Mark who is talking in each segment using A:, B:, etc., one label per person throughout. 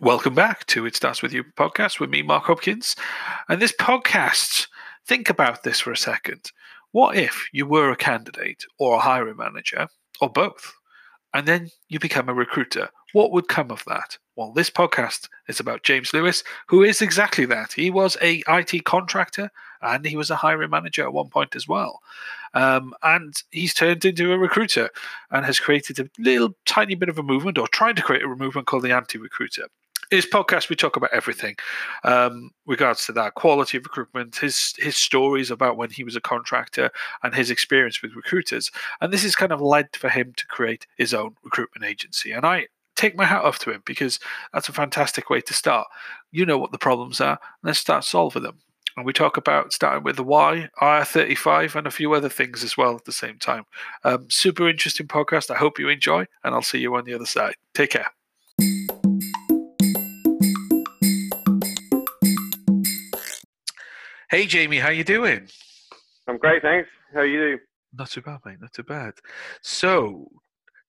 A: Welcome back to It Starts With You podcast with me, Mark Hopkins. And this podcast, think about this for a second. What if you were a candidate or a hiring manager or both, and then you become a recruiter? What would come of that? Well, this podcast is about James Lewis, who is exactly that. He was a IT contractor and he was a hiring manager at one point as well. Um, and he's turned into a recruiter and has created a little tiny bit of a movement or trying to create a movement called the anti recruiter his podcast we talk about everything um, regards to that quality of recruitment his his stories about when he was a contractor and his experience with recruiters. And this has kind of led for him to create his own recruitment agency. And i take my hat off to him because that's a fantastic way to start. You know what the problems are. Let's start solving them. And we talk about starting with the why ir35 and a few other things as well at the same time. Um, super interesting podcast. I hope you enjoy and i'll see you on the other side. Take care Hey, Jamie, how you doing?
B: I'm great, thanks. How are you?
A: Not too bad, mate. Not too bad. So,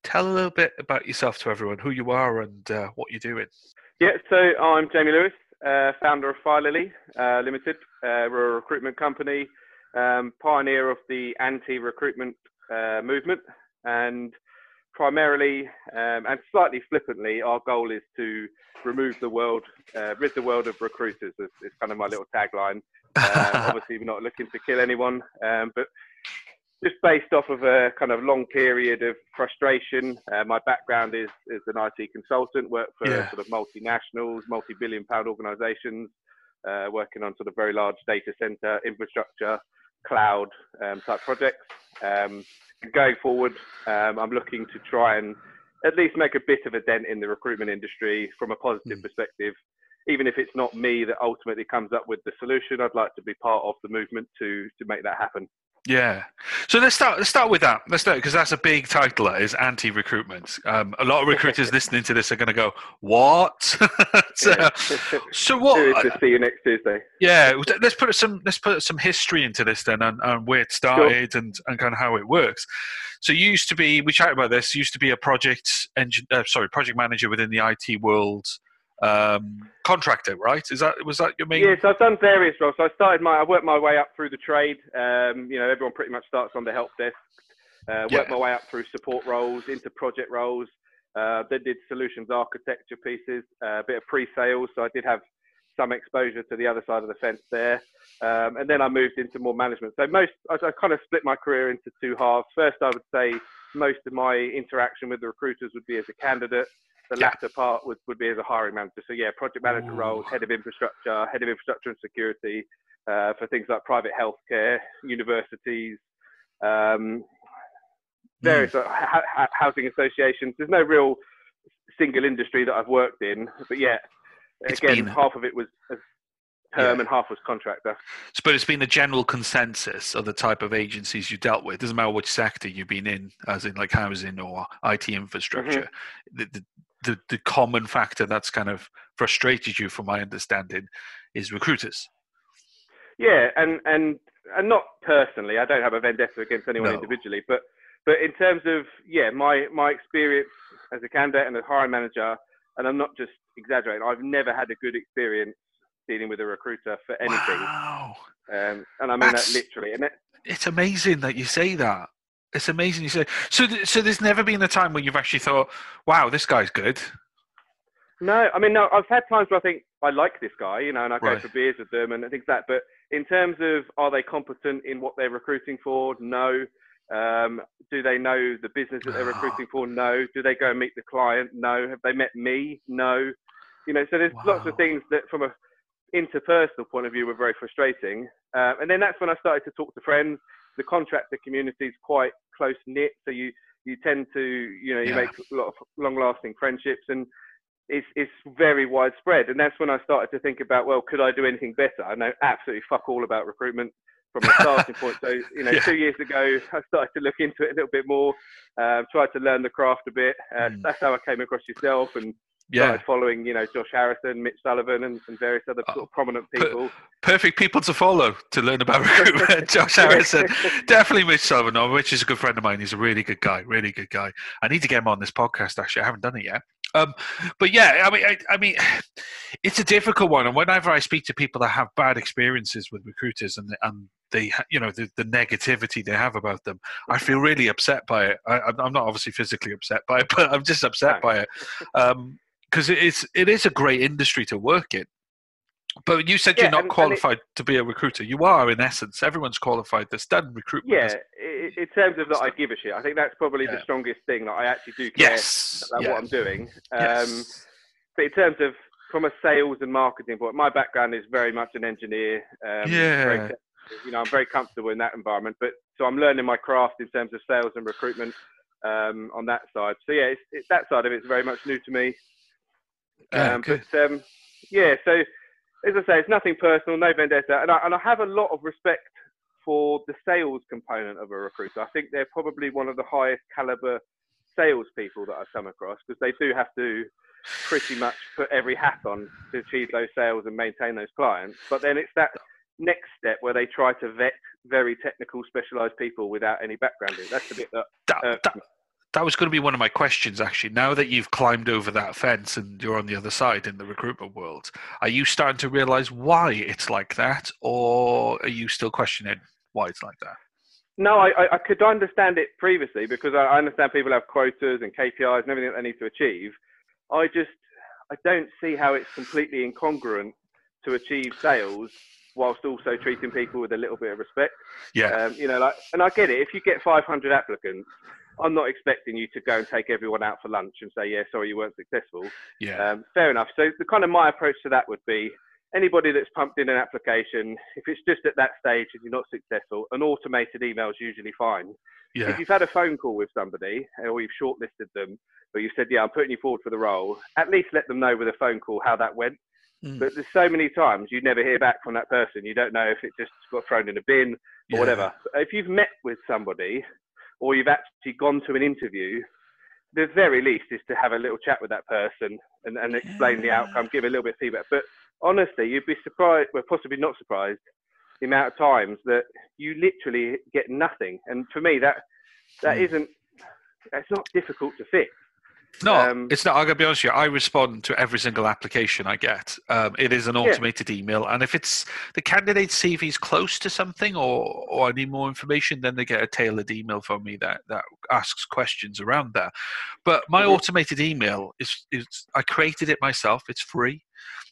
A: tell a little bit about yourself to everyone, who you are and uh, what you're doing.
B: Yeah, so I'm Jamie Lewis, uh, founder of FireLily uh, Limited. Uh, we're a recruitment company, um, pioneer of the anti-recruitment uh, movement, and primarily um, and slightly flippantly, our goal is to remove the world, uh, rid the world of recruiters. It's kind of my little tagline. Um, obviously, we're not looking to kill anyone, um, but just based off of a kind of long period of frustration. Uh, my background is is an IT consultant, work for yeah. sort of multinationals, multi-billion pound organisations, uh, working on sort of very large data center infrastructure, cloud um, type projects. Um, going forward, um, I'm looking to try and at least make a bit of a dent in the recruitment industry from a positive mm. perspective even if it's not me that ultimately comes up with the solution, I'd like to be part of the movement to to make that happen.
A: Yeah. So let's start. Let's start with that. Let's start because that's a big title. That is anti-recruitment. Um, a lot of recruiters listening to this are going to go, "What?" so, so, what?
B: to see you next Tuesday.
A: Yeah. Let's put some. Let's put some history into this then, and, and where it started, sure. and and kind of how it works. So you used to be. We chatted about this. used to be a project engine. Uh, sorry, project manager within the IT world um, contractor, right? Is that was that your main?
B: Yes, I've done various roles. So I started my, I worked my way up through the trade. Um, you know, everyone pretty much starts on the help desk. Uh, worked yeah. my way up through support roles into project roles. Uh, then did solutions architecture pieces, uh, a bit of pre-sales. So I did have some exposure to the other side of the fence there. Um, and then I moved into more management. So most, I, I kind of split my career into two halves. First, I would say most of my interaction with the recruiters would be as a candidate the yeah. latter part would, would be as a hiring manager. So yeah, project manager Ooh. roles, head of infrastructure, head of infrastructure and security uh, for things like private healthcare, universities, um, various mm. ha- ha- housing associations. There's no real single industry that I've worked in, but yeah, it's again, been... half of it was term yeah. and half was contractor.
A: But it's been a general consensus of the type of agencies you dealt with. It doesn't matter which sector you've been in, as in like housing or IT infrastructure. Mm-hmm. The, the, the, the common factor that's kind of frustrated you, from my understanding, is recruiters.
B: Yeah, and and and not personally. I don't have a vendetta against anyone no. individually, but but in terms of yeah, my my experience as a candidate and a hiring manager, and I'm not just exaggerating. I've never had a good experience dealing with a recruiter for anything.
A: Wow.
B: Um, and I mean That's, that literally. And it,
A: it's amazing that you say that. It's amazing you say. So, so there's never been a time when you've actually thought, "Wow, this guy's good."
B: No, I mean, no. I've had times where I think I like this guy, you know, and I right. go for beers with them and things like that. But in terms of are they competent in what they're recruiting for? No. Um, do they know the business that they're recruiting for? No. Do they go and meet the client? No. Have they met me? No. You know, so there's wow. lots of things that from a interpersonal point of view were very frustrating. Uh, and then that's when I started to talk to friends the contractor community is quite close knit, so you you tend to you know you yeah. make a lot of long lasting friendships and it's it's very widespread. And that's when I started to think about well, could I do anything better? I know absolutely fuck all about recruitment from a starting point. So you know, yeah. two years ago, I started to look into it a little bit more, uh, tried to learn the craft a bit. Uh, mm. That's how I came across yourself and yeah. following, you know, Josh Harrison, Mitch Sullivan, and, and various other sort of prominent people.
A: perfect people to follow to learn about recruitment. Josh Harrison, definitely Mitch Sullivan. Oh, Mitch is a good friend of mine. He's a really good guy, really good guy. I need to get him on this podcast. Actually, I haven't done it yet. Um, but yeah, I mean, I, I, mean, it's a difficult one. And whenever I speak to people that have bad experiences with recruiters and and they, you know, the, the negativity they have about them, I feel really upset by it. I, am not obviously physically upset by it, but I'm just upset by it because um, it's it is a great industry to work in. But you said yeah, you're not and, qualified and it, to be a recruiter. You are, in essence. Everyone's qualified that's done recruitment.
B: Yeah, in terms of that, I give a shit. I think that's probably yeah. the strongest thing that I actually do care yes. about yeah. what I'm doing. Um, yes. But in terms of from a sales and marketing point, my background is very much an engineer.
A: Um, yeah.
B: Very, you know, I'm very comfortable in that environment. But so I'm learning my craft in terms of sales and recruitment um, on that side. So yeah, it's, it's, that side of it's very much new to me. Um, but um, yeah, so as I say, it's nothing personal, no vendetta, and I, and I have a lot of respect for the sales component of a recruiter. I think they're probably one of the highest caliber salespeople that I've come across because they do have to pretty much put every hat on to achieve those sales and maintain those clients. But then it's that next step where they try to vet very technical, specialized people without any background. That's the bit that.
A: that, that that was going to be one of my questions actually. Now that you've climbed over that fence and you're on the other side in the recruitment world are you starting to realize why it's like that or are you still questioning why it's like that?
B: No i, I could understand it previously because I understand people have quotas and kpis and everything that they need to achieve. I just i don't see how it's completely incongruent to achieve sales whilst also treating people with a little bit of respect.
A: Yeah.
B: Um, you know like and i get it if you get 500 applicants I'm not expecting you to go and take everyone out for lunch and say, yeah, sorry, you weren't successful.
A: Yeah.
B: Um, fair enough. So the kind of my approach to that would be anybody that's pumped in an application, if it's just at that stage and you're not successful, an automated email is usually fine.
A: Yeah.
B: If you've had a phone call with somebody or you've shortlisted them, or you said, yeah, I'm putting you forward for the role, at least let them know with a phone call how that went. Mm. But there's so many times you never hear back from that person. You don't know if it just got thrown in a bin or yeah. whatever. If you've met with somebody or you've actually gone to an interview, the very least is to have a little chat with that person and, and explain yeah. the outcome, give a little bit of feedback. But honestly, you'd be surprised, well, possibly not surprised, the amount of times that you literally get nothing. And for me, that that mm. isn't, it's not difficult to fix.
A: No, um, it's not. I'm gonna be honest with you. I respond to every single application I get. Um, it is an automated yeah. email, and if it's the candidate CV is close to something, or or I need more information, then they get a tailored email from me that that asks questions around that. But my mm-hmm. automated email is is I created it myself. It's free.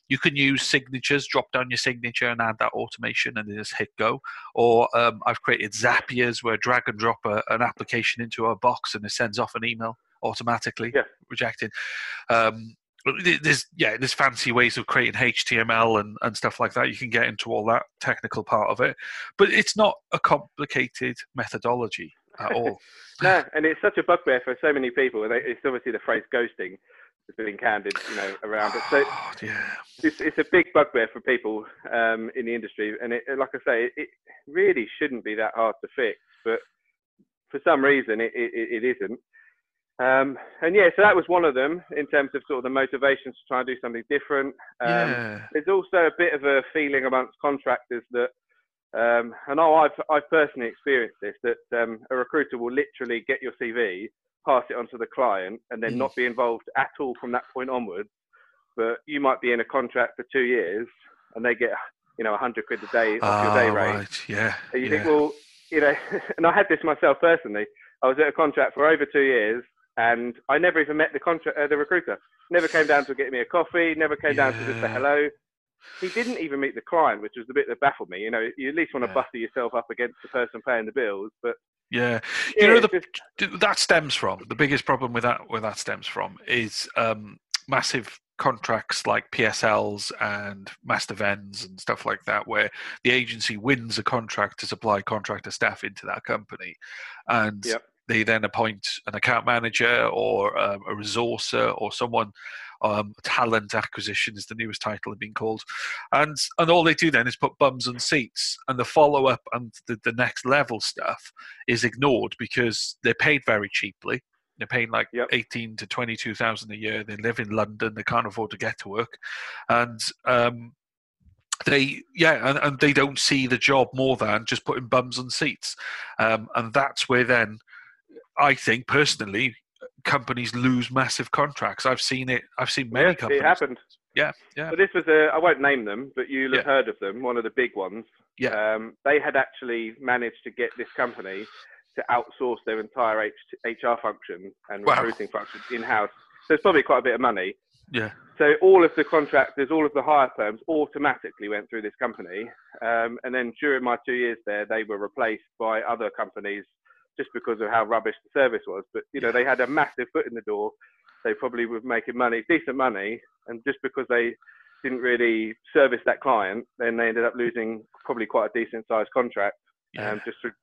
A: You can use signatures, drop down your signature and add that automation and then just hit go. Or um, I've created Zapiers where drag and drop a, an application into a box and it sends off an email automatically
B: yeah.
A: rejected. Um, there's yeah, there's fancy ways of creating HTML and, and stuff like that. You can get into all that technical part of it, but it's not a complicated methodology at all.
B: no, and it's such a bugbear for so many people. And it's obviously the phrase ghosting has been candid, you know, around it. So
A: yeah.
B: it's, it's a big bugbear for people um, in the industry, and it, like I say, it really shouldn't be that hard to fix, but for some reason it, it, it isn't. Um, and yeah, so that was one of them in terms of sort of the motivations to try and do something different. Um,
A: yeah.
B: There's also a bit of a feeling amongst contractors that, um, and oh, I've, I've personally experienced this, that um, a recruiter will literally get your CV, pass it on to the client, and then mm. not be involved at all from that point onwards. But you might be in a contract for two years, and they get, you know, 100 quid a day off your day ah, rate.
A: Right. Yeah.
B: And you
A: yeah.
B: think, well, you know, and I had this myself personally. I was at a contract for over two years and I never even met the contract, uh, the recruiter. Never came down to get me a coffee. Never came yeah. down to just say hello. He didn't even meet the client, which was the bit that baffled me. You know, you at least want to yeah. butter yourself up against the person paying the bills, but
A: yeah, you yeah, know, the, just... that stems from the biggest problem with that. Where that stems from is um, massive contracts like PSLs and master vends and stuff like that, where the agency wins a contract to supply contractor staff into that company, and
B: yep
A: they then appoint an account manager or um, a resourcer or someone um, talent acquisition is the newest title being called and and all they do then is put bums on seats and the follow-up and the, the next level stuff is ignored because they're paid very cheaply they're paying like yep. 18 to 22,000 a year. They live in London. They can't afford to get to work. And um, they yeah and, and, they don't see the job more than just putting bums on seats um, and that's where then I think personally, companies lose massive contracts. I've seen it. I've seen many
B: Yes,
A: companies.
B: it happened.
A: Yeah, yeah,
B: But this was a, I won't name them, but you'll have
A: Yeah.
B: heard of them, one of the big ones.
A: yeah.
B: Um, they had actually managed to get this company to outsource their entire H- HR function and
A: Wow.
B: recruiting function in house. So it's probably quite a bit of money.
A: yeah.
B: So all of the contractors, all of the hire firms automatically went through this company. Um, and then during my two years there, they were replaced by other companies just because of how rubbish the service was. But, you know, they had a massive foot in the door. They probably were making money, decent money. And just because they didn't really service that client, then they ended up losing probably quite a decent sized contract.
A: yeah.
B: Um, just for,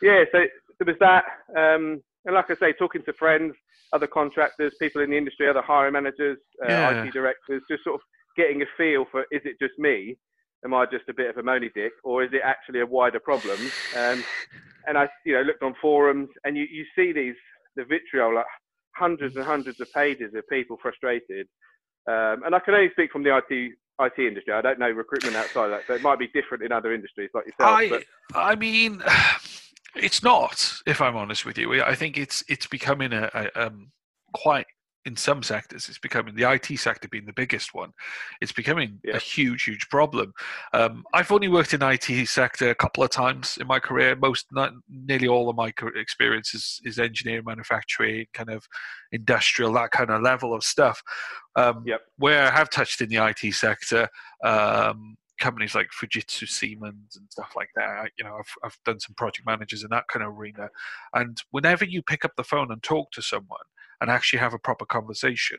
B: yeah, so there was that. Um, and like I say, talking to friends, other contractors, people in the industry, other hiring managers, uh,
A: Yeah.
B: IT directors, just sort of getting a feel for is it just me? Am I just a bit of a moany dick, or is it actually a wider problem? Um, and I, you know, looked on forums, and you, you see these the vitriol, like hundreds and hundreds of pages of people frustrated. Um, and I can only speak from the IT IT industry. I don't know recruitment outside of that, so it might be different in other industries like yourself.
A: I,
B: but
A: I mean, it's not. If I'm honest with you, I think it's it's becoming a, a um, quite in some sectors. It's becoming the IT sector being the biggest one. It's becoming
B: Yeah.
A: a huge, huge problem. Um, I've only worked in IT sector a couple of times in my career. Most, not, nearly all of my experience is, is engineering, manufacturing, kind of industrial, that kind of level of stuff. Um,
B: Yep.
A: Where I have touched in the IT sector, um, companies like Fujitsu, Siemens, and stuff like that. You know, I've I've done some project managers in that kind of arena, and whenever you pick up the phone and talk to someone and actually have a proper conversation,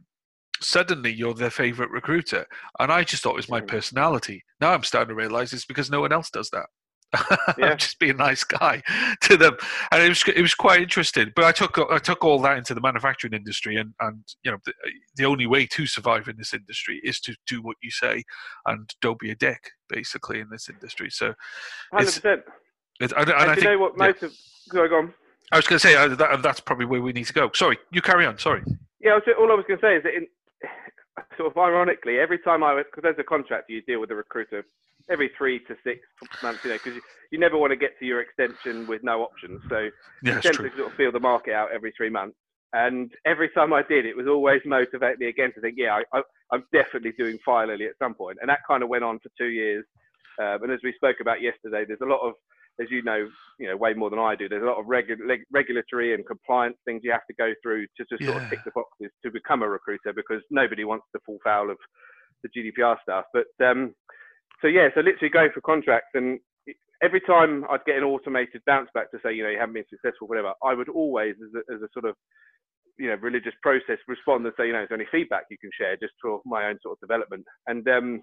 A: suddenly you're their favorite recruiter. And I just thought it was my personality. Now I'm starting to realize it's because no one else does that.
B: Yeah.
A: I'm just being a nice guy to them, and it was it was quite interesting. But I took I took all that into the manufacturing industry, and and you know the, the only way to survive in this industry is to do what you say, and don't be a dick, basically in this industry. So
B: hundred
A: It's-
B: percent.
A: and, and I
B: do
A: think
B: you know what
A: yeah.
B: most of? Go go on.
A: I was going to say uh, that, that's probably where we need to go. Sorry, you carry on. Sorry.
B: Yeah, all I was going to say is that, in, sort of ironically, every time I was because as a contractor, you deal with a recruiter every three to six months, you know, because you, you never want to get to your extension with no options. So
A: Yeah,
B: you tend to sort of feel the market out every three months. And every time I did, it was always motivate me again to think, yeah, I, I'm definitely doing FireLily at some point. And that kind of went on for two years. Um, and as we spoke about yesterday, there's a lot of, as you know, you know way more than I do. There's a lot of regu- leg- regulatory and compliance things you have to go through to just sort
A: Yeah.
B: of tick the boxes to become a recruiter because nobody wants to fall foul of the GDPR stuff. But um, so yeah, so literally going for contracts and every time I'd get an automated bounce back to say, you know, you haven't been successful, whatever, I would always, as a, as a sort of, you know, religious process, respond and say, you know, is there any feedback you can share just for my own sort of development? And um,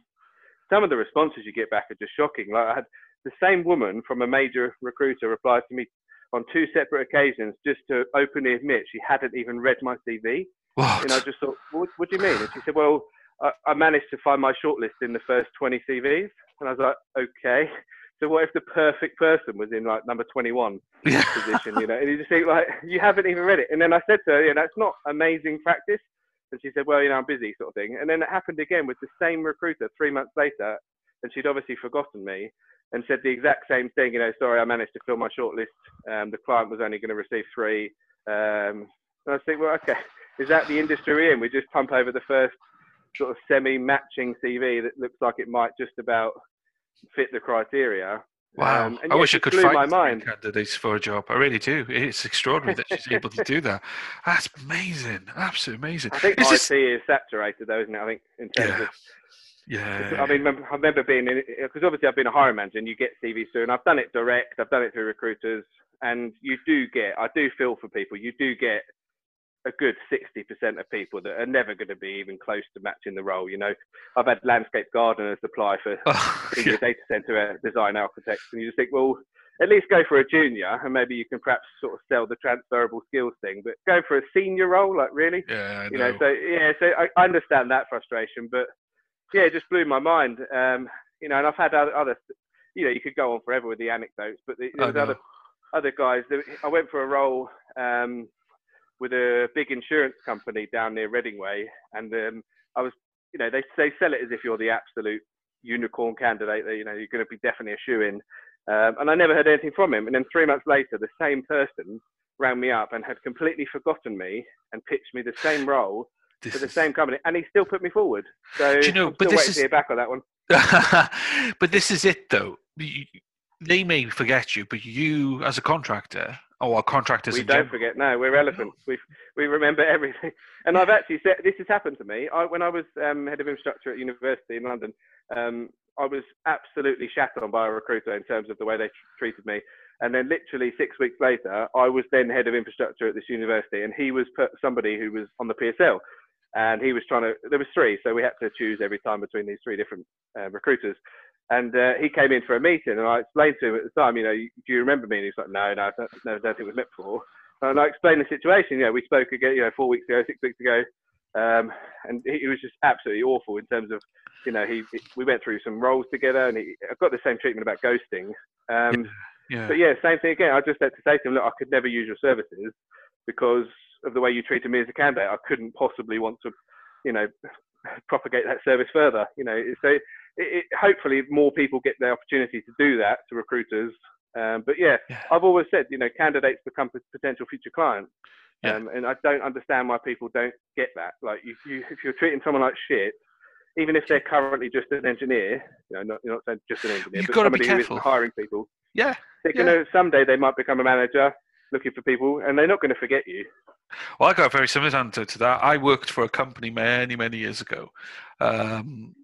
B: some of the responses you get back are just shocking. Like I had the same woman from a major recruiter reply to me on two separate occasions just to openly admit she hadn't even read my CV.
A: What?
B: And I just thought, what, what do you mean? And she said, well, I, I managed to find my shortlist in the first 20 CVs. And I was like, okay. So what if the perfect person was in like number 21
A: yeah.
B: position, you know? And you just think like, you haven't even read it. And then I said to her, yeah, that's not amazing practice. And she said, well, you know, I'm busy sort of thing. And then it happened again with the same recruiter three months later. And she'd obviously forgotten me and said the exact same thing, you know, sorry, I managed to fill my shortlist. Um, the client was only going to receive three. Um, and I think, well, okay, is that the industry we're in? We just pump over the first sort of semi-matching CV that looks like it might just about fit the criteria.
A: Wow.
B: Um,
A: I wish I could find
B: my mind.
A: candidates for a job. I really do. It's extraordinary that she's able to do that. That's amazing. Absolutely amazing.
B: I think
A: Is
B: IT
A: this-
B: is saturated though, isn't it? I think in terms
A: Yeah.
B: of
A: yeah.
B: I mean, I remember being in because obviously I've been a hiring manager, and you get CVs through, and I've done it direct, I've done it through recruiters, and you do get, I do feel for people, you do get a good 60% of people that are never going to be even close to matching the role. You know, I've had landscape gardeners apply for
A: Oh,
B: senior
A: yeah.
B: data center design architects, and you just think, well, at least go for a junior, and maybe you can perhaps sort of sell the transferable skills thing. But go for a senior role, like really,
A: Yeah, I
B: you know,
A: know.
B: so yeah, so I understand that frustration, but yeah, it just blew my mind. Um, you know, and I've had other, other, you know, you could go on forever with the anecdotes, but the,
A: I
B: there's other other guys. That, I went for a role um, with a big insurance company down near Reading Way, and um, I was, you know, they they sell it as if you're the absolute unicorn candidate. That you know you're going to be definitely a shoo in. Um, and I never heard anything from him. And then three months later, the same person rang me up and had completely forgotten me and pitched me the same role
A: This
B: for the
A: is-
B: same company, and he still put me forward. So
A: Do you know,
B: I'm
A: but this is-
B: to back on that one.
A: but this is it, though. You- They may forget you, but you, as a contractor, or contractors
B: we don't
A: general,
B: forget. No, we're elephants. We we remember everything. And I've actually said this has happened to me. I, when I was um, head of infrastructure at university in London, um, I was absolutely shat on by a recruiter in terms of the way they tr- treated me. And then literally six weeks later, I was then head of infrastructure at this university, and he was put somebody who was on the PSL, and he was trying to. There was three, so we had to choose every time between these three different uh, recruiters. And uh, he came in for a meeting, and I explained to him at the time, you know, do you remember me? And he's like, no, no, I don't, no, I don't think we've met before. And I explained the situation. You know, we spoke again, you know, four weeks ago, six weeks ago, um, and he, he was just absolutely awful in terms of, you know, he, he we went through some roles together, and he, I got the same treatment about ghosting. Um,
A: yeah,
B: but yeah, same thing again. I just had to say to him, look, I could never use your services because of the way you treated me as a candidate. I couldn't possibly want to, you know, propagate that service further. You know, so it, it, hopefully more people get the opportunity to do that to recruiters. Um, but yeah,
A: Yeah.
B: I've always said, you know, candidates become potential future clients.
A: Yeah.
B: Um, and I don't understand why people don't get that. Like, you, you, if you're treating someone like shit, even if they're currently just an engineer, you know, not, you're not saying just an engineer,
A: You've
B: but somebody who isn't hiring people,
A: yeah.
B: they're
A: Yeah.
B: gonna someday they might become a manager looking for people, and they're not going to forget you.
A: Well, I got a very similar answer to that. I worked for a company many, many years ago. Um,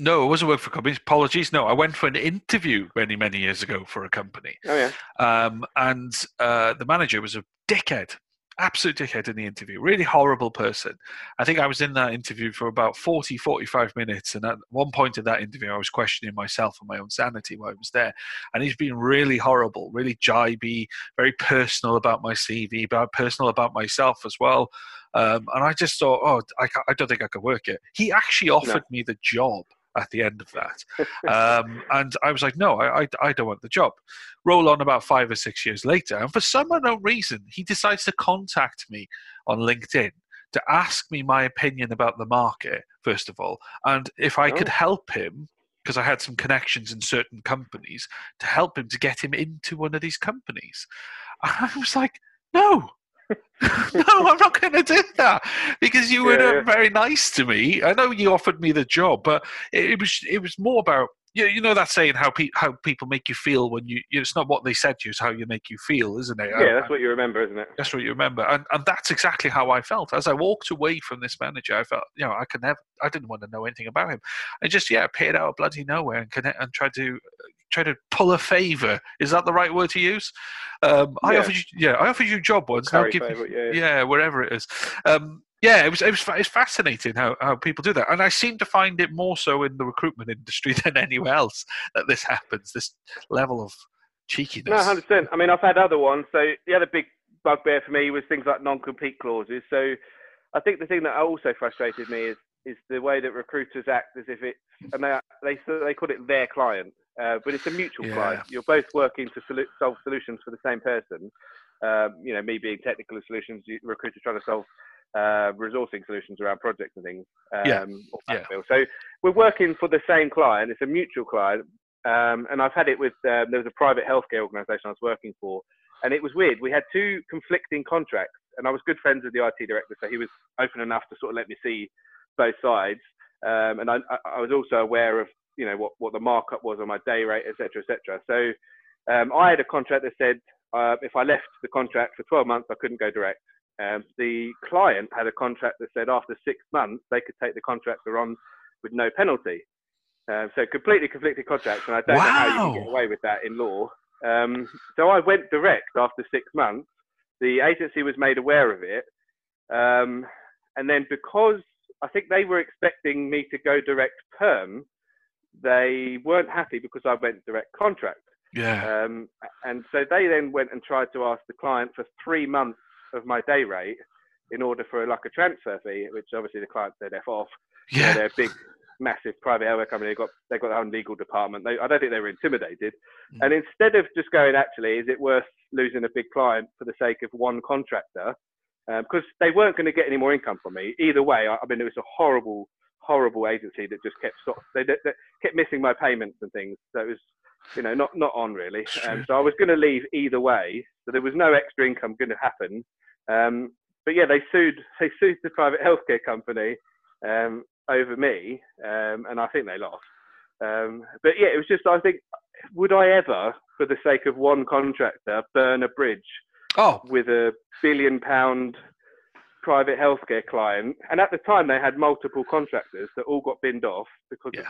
A: no, I wasn't working for companies. Apologies. No, I went for an interview many, many years ago for a company.
B: Oh yeah,
A: Um, and uh, the manager was a dickhead, absolute dickhead in the interview, really horrible person. I think I was in that interview for about 40, 45 minutes. And at one point in that interview, I was questioning myself and my own sanity while I was there. And he's been really horrible, really jibey, very personal about my CV, about personal about myself as well. Um, and I just thought, oh, I, I don't think I could work it. He actually offered me the job at the end of that. Um, and I was like, no, I, I, I don't want the job. Roll on about five or six years later, and for some unknown reason, he decides to contact me on LinkedIn to ask me my opinion about the market, first of all, and if I could
B: Oh.
A: help him. Because I had some connections in certain companies to help him to get him into one of these companies. I was like, no, no, I'm not going to do that because you were
B: Yeah, yeah.
A: very nice to me. I know you offered me the job, but it, it was it was more about you, you know that saying how pe- how people make you feel when you it's not what they said to you, it's how you make you feel, isn't it?
B: yeah, that's what you remember, isn't it?
A: That's what you remember, and and that's exactly how I felt as I walked away from this manager. I felt, you know, I could never, I didn't want to know anything about him. I just, yeah, appeared out of bloody nowhere and connect and tried to try to pull a favor. Is that the right word to use? Um, I offered you, yeah, I offered you a job once. now give me-
B: favourite, yeah.
A: yeah, wherever it is. Um, yeah, it was it was it's fascinating how, how people do that, and I seem to find it more so in the recruitment industry than anywhere else that this happens. This level of cheekiness.
B: No, hundred percent. I mean, I've had other ones. So the other big bugbear for me was things like non-compete clauses. So I think the thing that also frustrated me is is the way that recruiters act as if it's and they they they call it their client, uh, but it's a mutual
A: Yeah.
B: client. You're both working to solu- solve solutions for the same person. Um, you know, me being technical solutions, recruiters trying to solve uh, resourcing solutions around projects and things. Um,
A: Yeah. Yeah.
B: So we're working for the same client. It's a mutual client. Um, and I've had it with, um, there was a private healthcare organisation I was working for. And it was weird. We had two conflicting contracts. And I was good friends with the IT director. So he was open enough to sort of let me see both sides. Um, and I, I- I was also aware of, you know, what, what the markup was on my day rate, et cetera, et cetera. So um, I had a contract that said uh, if I left the contract for 12 months, I couldn't go direct. Um, the client had a contract that said after six months they could take the contractor on with no penalty. Uh, so completely conflicted contracts, and I don't know how you can get away with that in law. Um, so I went direct after six months. The agency was made aware of it, um, and then because I think they were expecting me to go direct perm, they weren't happy because I went direct contract.
A: Yeah.
B: Um, and so they then went and tried to ask the client for three months of my day rate in order for like a transfer fee, which obviously the client said F off.
A: Yeah.
B: they're a big, massive private healthcare company. They've got, they've got their own legal department. They, I don't think they were intimidated.
A: Mm.
B: And instead of just going, actually, is it worth losing a big client for the sake of one contractor? Because they weren't going to get any more income from me. Either way, I, I mean, it was a horrible, horrible agency that just kept they, they, they kept missing my payments and things. So it was you know, not not on really. Um, so I was going to leave either way. So there was no extra income going to happen. Um, but yeah, they sued. They sued the private healthcare company um, over me, um, and I think they lost. Um, but yeah, it was just. I think, would I ever, for the sake of one contractor, burn a bridge
A: Oh,
B: with a billion pound private healthcare client? And at the time, they had multiple contractors that all got binned off because.
A: Yeah.
B: Of,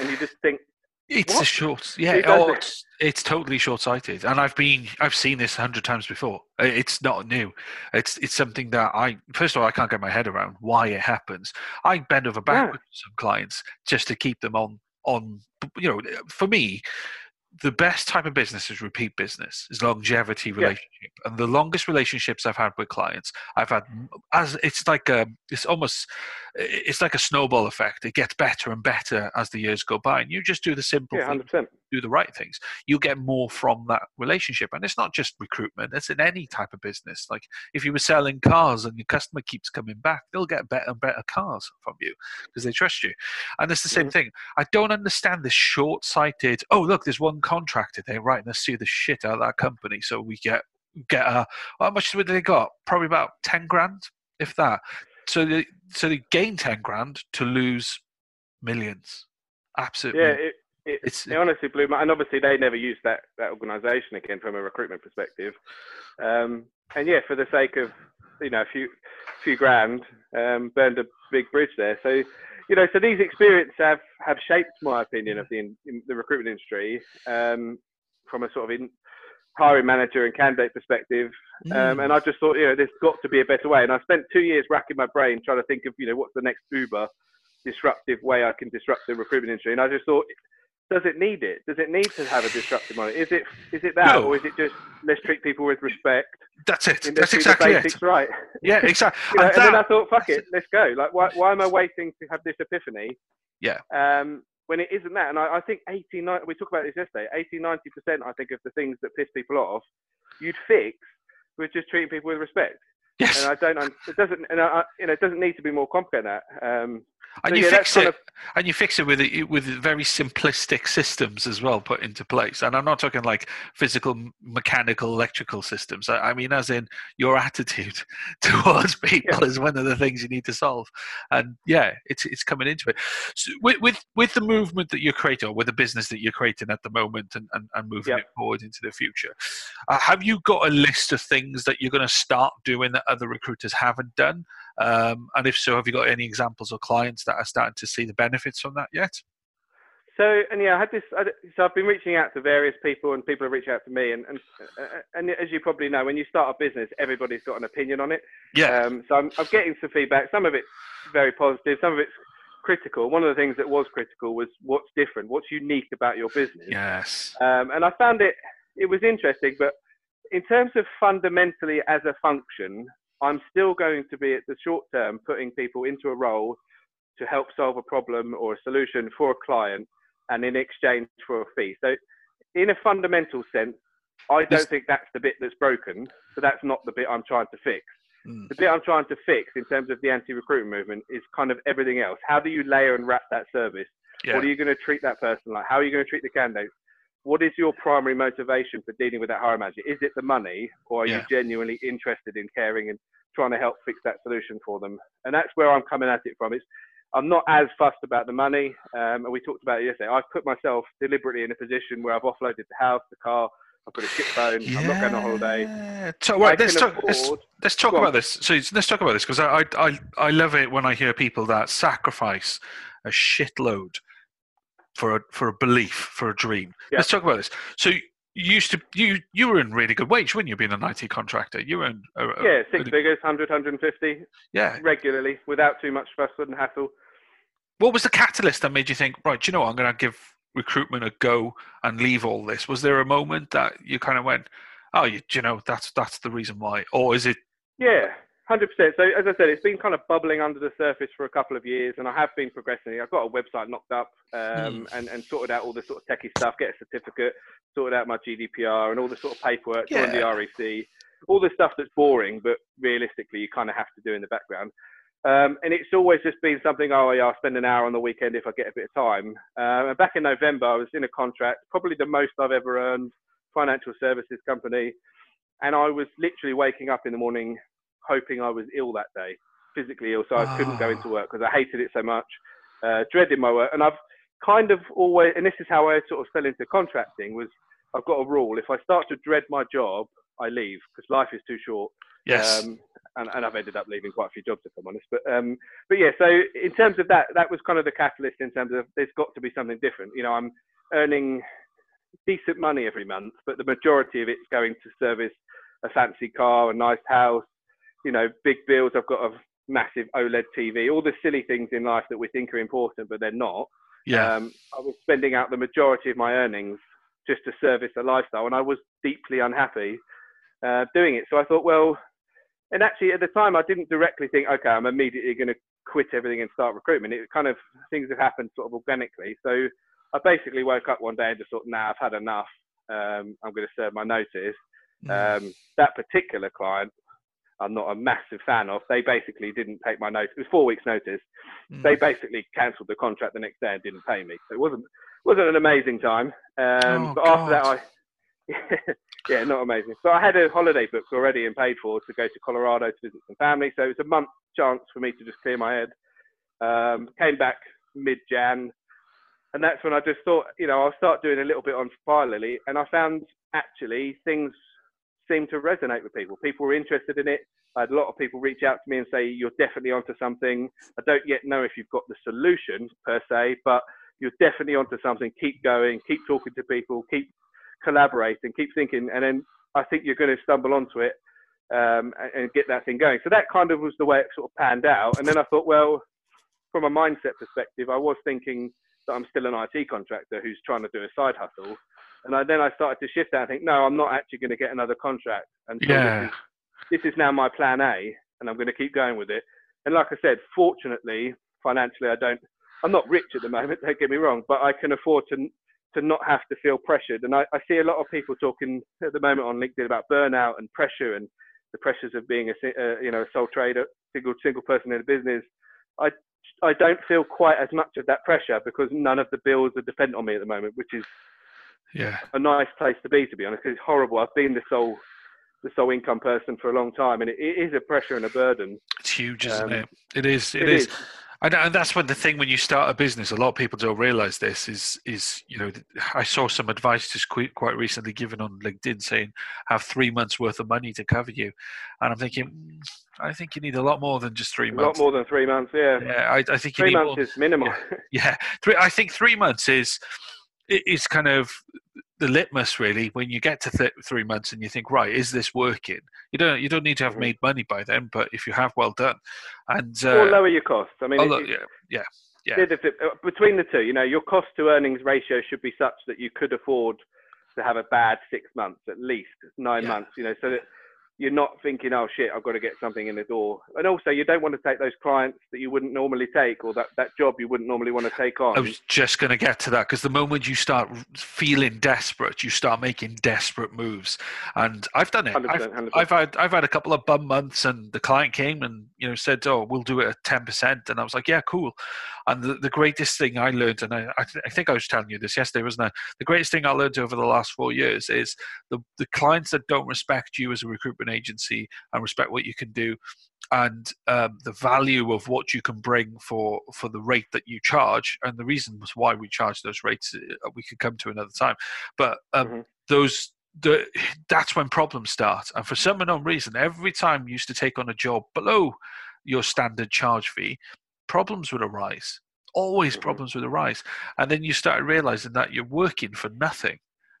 B: and you just think,
A: it's a short. Yeah,
B: does
A: oh, it's, it's totally short-sighted, and I've been, I've seen this a hundred times before. It's not new. It's it's something that I first of all I can't get my head around why it happens. I bend over backwards with some clients just to keep them on on. You know, for me, the best type of business is repeat business, is longevity relationship, and the longest relationships I've had with clients, I've had as it's like a, it's almost, it's like a snowball effect. It gets better and better as the years go by, and you just do the simple
B: yeah, hundred percent.
A: Do the right things, you get more from that relationship. And it's not just recruitment, it's in any type of business. Like if you were selling cars and your customer keeps coming back, they'll get better and better cars from you because they trust you. And it's the same
B: Mhm.
A: thing. I don't understand this short sighted, oh, look, there's one contractor there, right? Let's sue the shit out of that company. So we get, get a, how much did they got? Probably about 10 grand, if that. So they, so they gain 10 grand to lose millions. Absolutely.
B: Yeah, it, it,
A: it's,
B: it honestly blew my. And obviously, they never used that that organisation again from a recruitment perspective. Um, and yeah, for the sake of you know a few few grand, um, burned a big bridge there. So you know, so these experiences have have shaped my opinion of the in, in the recruitment industry um, from a sort of in, hiring manager and candidate perspective. Um, and I just thought, you know, there's got to be a better way. And I spent two years racking my brain trying to think of, you know, what's the next Uber disruptive way I can disrupt the recruitment industry. And I just thought, does it need it? Does it need to have a disruptive model? Is it is it that,
A: No.
B: or is it just let's treat people with respect?
A: That's it. That's exactly
B: the
A: it.
B: right.
A: Yeah, exactly.
B: You know,
A: and
B: and then I thought, fuck it, let's go. Like, why, why am I waiting to have this epiphany?
A: Yeah.
B: Um, when it isn't that, and I, I think 80, 90, we talked about this yesterday. 80, 90 percent, I think, of the things that piss people off, you'd fix with just treating people with respect.
A: yes,
B: And I don't, it doesn't, and I, I- you know, it doesn't need to be more complicated than that. Um,
A: and
B: so
A: you
B: yeah,
A: fix it,
B: of-
A: and you fix it with it with very simplistic systems as well put into place. And I'm not talking like physical, mechanical, electrical systems. I, I mean, as in your attitude towards people is one of the things you need to solve. And yeah, it's it's coming into it. So with with with the movement that you're creating, or with the business that you're creating at the moment, and and, and moving
B: Yep.
A: it forward into the future, uh, have you got a list of things that you're going to start doing that other recruiters haven't done? Um, and if so, have you got any examples of clients that are starting to see the benefits from that yet?
B: So and yeah, I had this. I, so I've been reaching out to various people, and people have reached out to me. And and uh, and as you probably know, when you start a business, everybody's got an opinion on it.
A: Yeah.
B: Um, so I'm, I'm getting some feedback. Some of it's very positive. Some of it's critical. One of the things that was critical was what's different, what's unique about your business.
A: yes.
B: Um, and I found it. It was interesting, but in terms of fundamentally as a function, I'm still going to be at the short term putting people into a role to help solve a problem or a solution for a client, and in exchange for a fee. So, in a fundamental sense, I don't think that's the bit that's broken. So that's not the bit I'm trying to fix.
A: Mm.
B: The bit I'm trying to fix in terms of the anti-recruitment movement is kind of everything else. How do you layer and wrap that service?
A: Yeah.
B: What are you going to treat that person like? How are you going to treat the candidate? What is your primary motivation for dealing with that hiring manager? Is it the money, or are
A: Yeah.
B: you genuinely interested in caring and trying to help fix that solution for them? And that's where I'm coming at it from. It's I'm not as fussed about the money, um, and we talked about it yesterday. I've put myself deliberately in a position where I've offloaded the house, the car, I've put a ship phone. Yeah. I'm not going on holiday.
A: Yeah. So, right, let's talk. Let's, let's talk
B: Go on.
A: about this. So let's talk about this because I I I love it when I hear people that sacrifice a shitload for a for a belief for a dream.
B: Yeah.
A: Let's talk about this. So you used to you you were in really good wage when you being an IT contractor. You were in a, a-
B: Yeah, six
A: really-
B: figures, 100, 150
A: yeah.
B: regularly without too much fuss and hassle.
A: What was the catalyst that made you think, right? Do you know what? I'm going to give recruitment a go and leave all this. Was there a moment that you kind of went, oh, you, do you know, that's that's the reason why, or is it?
B: Yeah, hundred percent. So as I said, it's been kind of bubbling under the surface for a couple of years, and I have been progressing. I've got a website knocked up um, and and sorted out all the sort of techie stuff, get a certificate, sorted out my GDPR and all the sort of paperwork, joined the REC, all the stuff that's boring, but realistically you kind of have to do in the background. Um, and it's always just been something, oh, yeah, I'll spend an hour on the weekend if I get a bit of time. Um, and back in November, I was in a contract, probably the most I've ever earned, financial services company. And I was literally waking up in the morning hoping I was ill that day, physically ill, so I couldn't go into work because I hated it so much, uh, dreaded my work. And I've kind of always, and this is how I sort of fell into contracting, was I've got a rule. If I start to dread my job, I leave because life is too short.
A: Yes. Um,
B: and, and, I've ended up leaving quite a few jobs if I'm honest. But um, but yeah. So in terms of that, that was kind of the catalyst in terms of there's got to be something different. You know, I'm earning decent money every month, but the majority of it's going to service a fancy car, a nice house, you know, big bills. I've got a massive OLED TV, all the silly things in life that we think are important, but they're not.
A: Yeah. Um,
B: I was spending out the majority of my earnings just to service a lifestyle, and I was deeply unhappy uh, doing it. So I thought, well, and actually at the time I didn't directly think, okay, I'm immediately going to quit everything and start recruitment. It kind of things have happened sort of organically. So I basically woke up one day and just thought, nah, I've had enough. Um, I'm going to serve my notice. Mm. Um, that particular client, I'm not a massive fan of. They basically didn't take my notice. It was four weeks' notice. Mm. They basically cancelled the contract the next day and didn't pay me. So it wasn't wasn't an amazing time. Um, oh, but after that, I yeah, not amazing. So I had a holiday booked already and paid for to go to Colorado to visit some family. So it was a month chance for me to just clear my head. Um, came back mid Jan, and that's when I just thought, you know, I'll start doing a little bit on Fire Lily, and I found actually things seemed to resonate with people. People were interested in it. I had a lot of people reach out to me and say, "You're definitely onto something." I don't yet know if you've got the solution per se, but you're definitely onto something. Keep going. Keep talking to people. Keep collaborating. Keep thinking, and then I think you're going to stumble onto it um, and, and get that thing going. So that kind of was the way it sort of panned out. And then I thought, well, from a mindset perspective, I was thinking that I'm still an IT contractor who's trying to do a side hustle. And I, then I started to shift that and think, no, I'm not actually going to get another contract. And so
A: yeah.
B: this, is, this is now my plan A, and I'm going to keep going with it. And like I said, fortunately, financially, I don't, I'm not rich at the moment, don't get me wrong, but I can afford to, to not have to feel pressured. And I, I see a lot of people talking at the moment on LinkedIn about burnout and pressure and the pressures of being a, uh, you know, a sole trader, single, single person in a business. I, I don't feel quite as much of that pressure because none of the bills are dependent on me at the moment, which is
A: yeah
B: a nice place to be to be honest it's horrible i've been the sole the sole income person for a long time and it, it is a pressure and a burden
A: it's huge isn't um, it it is it, it is. is. And, that's when the thing when you start a business, a lot of people don't realize this is is you know I saw some advice just quite, quite recently given on LinkedIn saying have three months worth of money to cover you, and I'm thinking mm, I think you need a lot more than just three
B: a
A: months.
B: A lot more than three months, yeah.
A: Yeah, I, I think
B: three months
A: more,
B: is minimal.
A: Yeah, yeah, three. I think three months is is kind of the litmus really when you get to th- three months and you think right is this working? You don't you don't need to have mm-hmm. made money by then but if you have well done. And uh,
B: or lower your costs. I mean
A: it, yeah yeah yeah.
B: Uh, between the two you know your cost to earnings ratio should be such that you could afford to have a bad six months at least nine yeah. months you know so that you're not thinking, oh shit, I've got to get something in the door. And also, you don't want to take those clients that you wouldn't normally take or that, that job you wouldn't normally want to take on.
A: I was just going to get to that because the moment you start feeling desperate, you start making desperate moves. And I've done it. 100%, 100%. I've, I've, had I've had a couple of bum months, and the client came and you know said, "Oh, we'll do it at ten percent," and I was like, "Yeah, cool." And the, the greatest thing I learned, and I, I, th- I, think I was telling you this yesterday, wasn't I? The greatest thing I learned over the last four years is the, the clients that don't respect you as a recruitment agency and respect what you can do and um, the value of what you can bring for for the rate that you charge and the reasons why we charge those rates uh, we could come to another time but um, mm-hmm. those the, that's when problems start and for some unknown reason every time you used to take on a job below your standard charge fee problems would arise. Always mm-hmm. problems would arise. And then you start realizing that you're working for nothing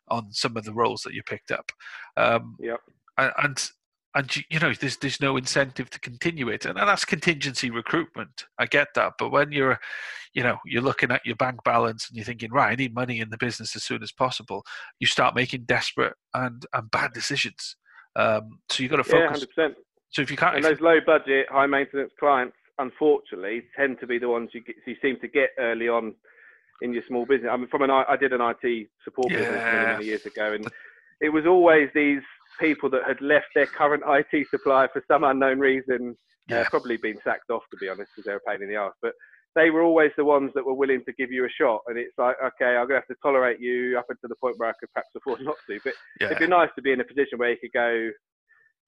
A: on some of the roles that you picked up. Um,
B: yep.
A: And, and you know there's there's no incentive to continue it and that's contingency recruitment i get that but when you're you know you're looking at your bank balance and you're thinking right i need money in the business as soon as possible you start making desperate and and bad decisions um, so you've got to focus
B: yeah, 100%.
A: so if you can't
B: and those low budget high maintenance clients unfortunately, tend to be the ones you, get, you seem to get early on in your small business. I mean, from an I did an IT support yeah. business many, many years ago, and it was always these people that had left their current IT supplier for some unknown reason Uh, yeah. probably been sacked off to be honest, because they're a pain in the ass. But they were always the ones that were willing to give you a shot. And it's like, okay, I'm gonna have to tolerate you up until the point where I could perhaps afford not to. But yeah. it'd be nice to be in a position where you could go,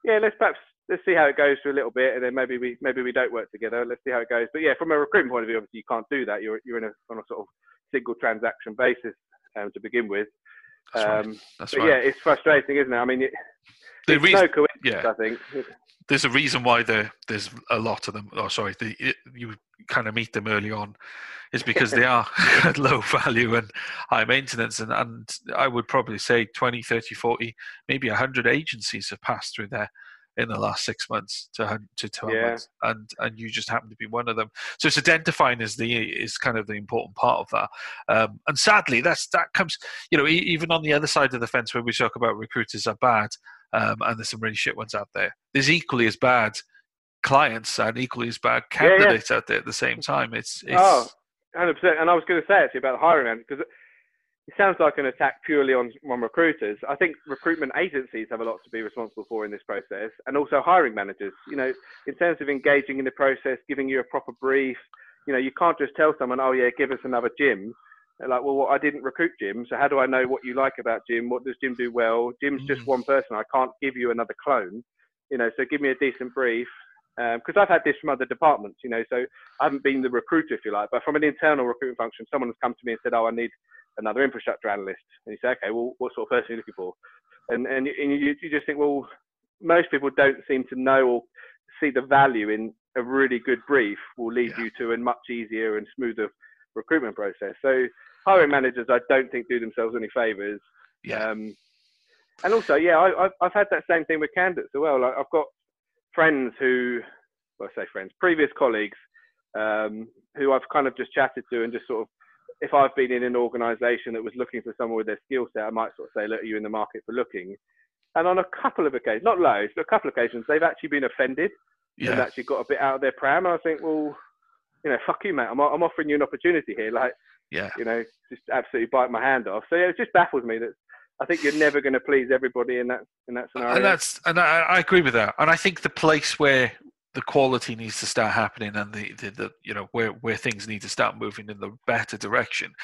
B: yeah, let's perhaps let's see how it goes for a little bit, and then maybe we maybe we don't work together. Let's see how it goes. But yeah, from a recruitment point of view, obviously you can't do that. You're you're in a on a sort of single transaction basis um, to begin with.
A: That's um, right. That's
B: but
A: right.
B: yeah, it's frustrating, isn't it? I mean, it, it's reason, no coincidence. Yeah. I think
A: there's a reason why there there's a lot of them. Oh, sorry, the, it, you kind of meet them early on, is because they are low value and high maintenance. And, and I would probably say 20, 30, 40, maybe 100 agencies have passed through there in the last six months to to 12 yeah. months, and and you just happen to be one of them. So it's identifying is the is kind of the important part of that. Um, and sadly, that's that comes you know even on the other side of the fence where we talk about recruiters are bad, um, and there's some really shit ones out there. There's equally as bad clients and equally as bad candidates yeah, yeah. out there at the same time. It's, it's
B: oh, 100%. And I was going to say actually about the hiring end because it sounds like an attack purely on, on recruiters. I think recruitment agencies have a lot to be responsible for in this process, and also hiring managers. You know, in terms of engaging in the process, giving you a proper brief. You know, you can't just tell someone, "Oh yeah, give us another Jim." They're like, well, I didn't recruit Jim, so how do I know what you like about Jim? What does Jim do well? Jim's mm. just one person. I can't give you another clone. You know, so give me a decent brief. Because um, I've had this from other departments, you know, so I haven't been the recruiter, if you like, but from an internal recruitment function, someone has come to me and said, "Oh, I need another infrastructure analyst," and you say, "Okay, well, what sort of person are you looking for?" And and, and you, you just think, well, most people don't seem to know or see the value in a really good brief will lead yeah. you to a much easier and smoother recruitment process. So hiring managers, I don't think do themselves any favors.
A: Yeah. Um,
B: and also, yeah, I, have I've had that same thing with candidates as well. Like I've got friends who, well, I say friends, previous colleagues um, who I've kind of just chatted to and just sort of, if I've been in an organisation that was looking for someone with their skill set, I might sort of say, look, are you in the market for looking? And on a couple of occasions, not loads, but a couple of occasions, they've actually been offended yeah. and actually got a bit out of their pram. And I think, well, you know, fuck you, mate. I'm, I'm offering you an opportunity here. Like,
A: yeah,
B: you know, just absolutely bite my hand off. So yeah, it just baffles me that I think you're never going to please everybody in that in that scenario.
A: And that's and I, I, agree with that. And I think the place where the quality needs to start happening and the, the, the you know where where things need to start moving in the better direction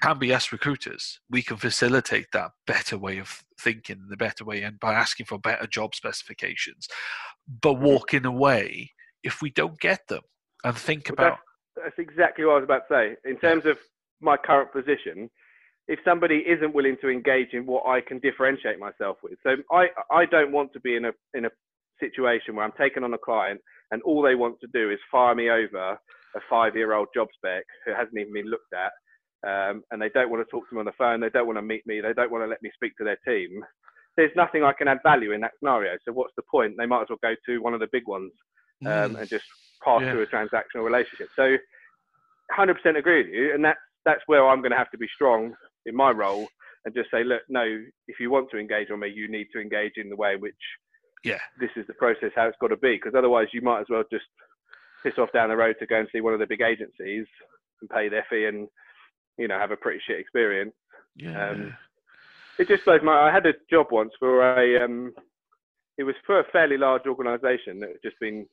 A: can be us recruiters. We can facilitate that better way of thinking, the better way, and by asking for better job specifications, but mm-hmm. walking away if we don't get them and think well, about.
B: That's, that's, exactly what I was about to say. In terms of my current position, if somebody isn't willing to engage in what I can differentiate myself with, so I I don't want to be in a in a situation where I'm taking on a client and all they want to do is fire me over a five-year-old job spec who hasn't even been looked at, um, and they don't want to talk to me on the phone, they don't want to meet me, they don't want to let me speak to their team. There's nothing I can add value in that scenario. So what's the point? They might as well go to one of the big ones um, mm. and just pass yeah. through a transactional relationship. So 100% agree with you, and that's that's where I'm going to have to be strong in my role and just say, look, no, if you want to engage on me, you need to engage in the way in which
A: yeah
B: this is the process how it's got to be because otherwise you might as well just piss off down the road to go and see one of the big agencies and pay their fee and you know have a pretty shit experience.
A: Yeah. Um,
B: it just blows my. I had a job once for a. Um, it was for a fairly large organisation that had just been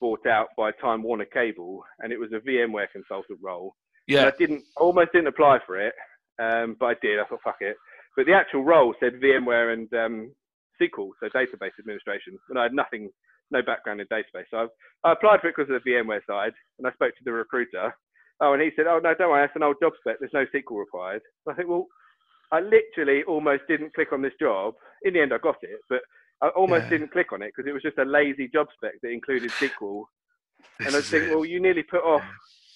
B: bought out by Time Warner Cable, and it was a VMware consultant role.
A: Yeah.
B: And I didn't almost didn't apply for it, um, but I did. I thought fuck it. But the actual role said VMware and um, SQL, so database administration, and I had nothing, no background in database. So I, I applied for it because of the VMware side, and I spoke to the recruiter. Oh, and he said, "Oh no, don't worry, that's an old job spec. There's no SQL required." So I think, well, I literally almost didn't click on this job. In the end, I got it, but I almost yeah. didn't click on it because it was just a lazy job spec that included SQL. and I think, it. well, you nearly put off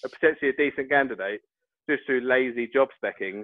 B: a potentially a decent candidate just through lazy job specking.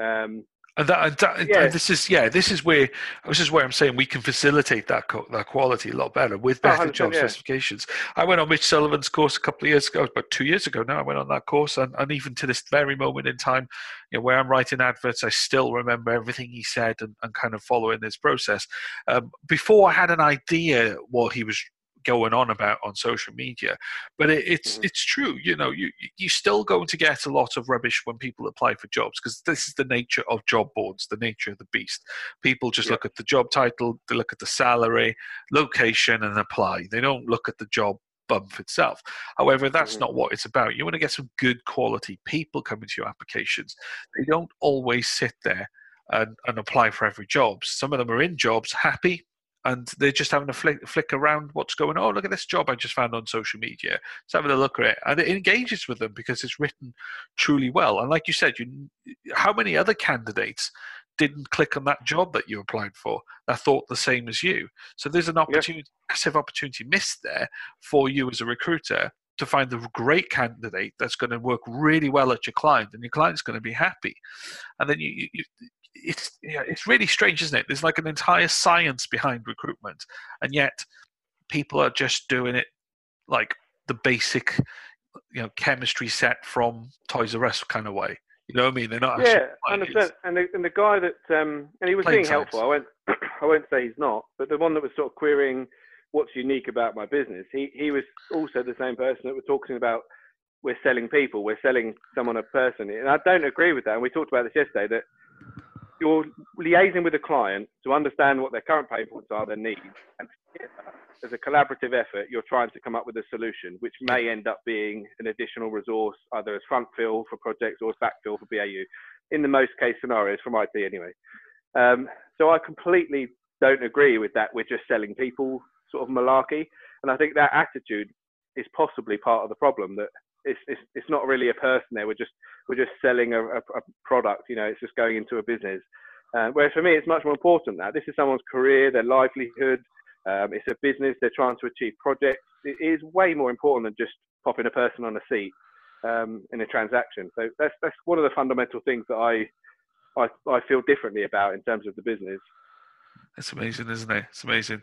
B: Um,
A: and that, and that yeah. and this is yeah, this is where this is where I'm saying we can facilitate that co- that quality a lot better with better job yeah. specifications. I went on Mitch Sullivan's course a couple of years ago, about two years ago now. I went on that course, and, and even to this very moment in time, you know, where I'm writing adverts, I still remember everything he said and, and kind of following this process. Um, before I had an idea what he was going on about on social media but it, it's mm-hmm. it's true you know you you're still going to get a lot of rubbish when people apply for jobs because this is the nature of job boards the nature of the beast people just yeah. look at the job title they look at the salary location and apply they don't look at the job bump itself. However, that's
B: Mhm.
A: not what it's about. You want to get some good quality people coming to your applications. They don't always sit there and, and apply for every job. Some of them are in jobs happy and they're just having a flick, flick around what's going on. Oh, look at this job I just found on social media. It's having a look at it. And it engages with them because it's written truly well. And like you said, you, how many other candidates didn't click on that job that you applied for that thought the same as you? So there's an opportunity, massive opportunity missed there for you as a recruiter to find the great candidate that's going to work really well at your client and your client's going to be happy. And then you, you, you it's yeah, it's really strange, isn't it? There's like an entire science behind recruitment, and yet people are just doing it like the basic, you know, chemistry set from Toys R Us kind of way. You know what I mean? They're not actually.
B: Yeah, I
A: applying
B: understand. And the, and the guy that um, and he was being helpful. I won't I won't say he's not, but the one that was sort of querying what's unique about my business. He he was also the same person that was talking about we're selling people, we're selling someone a person, and I don't agree with that. And we talked about this yesterday that you're liaising with a client to understand what their current pain points are, their needs, and as a collaborative effort, you're trying to come up with a solution, which may end up being an additional resource, either as front fill for projects or as backfill for BAU, in the most case scenarios from IT anyway. Um, so I completely don't agree with that. We're just selling people sort of malarkey, and I think that attitude is possibly part of the problem. That it's it's, it's not really a person there. We're just we're just selling a, a, a product. You know, it's just going into a business. Uh, whereas for me, it's much more important that This is someone's career, their livelihood. Um, it's a business. They're trying to achieve projects. It is way more important than just popping a person on a seat um, in a transaction. So that's that's one of the fundamental things that I, I I feel differently about in terms of the business.
A: It's amazing, isn't it? It's amazing.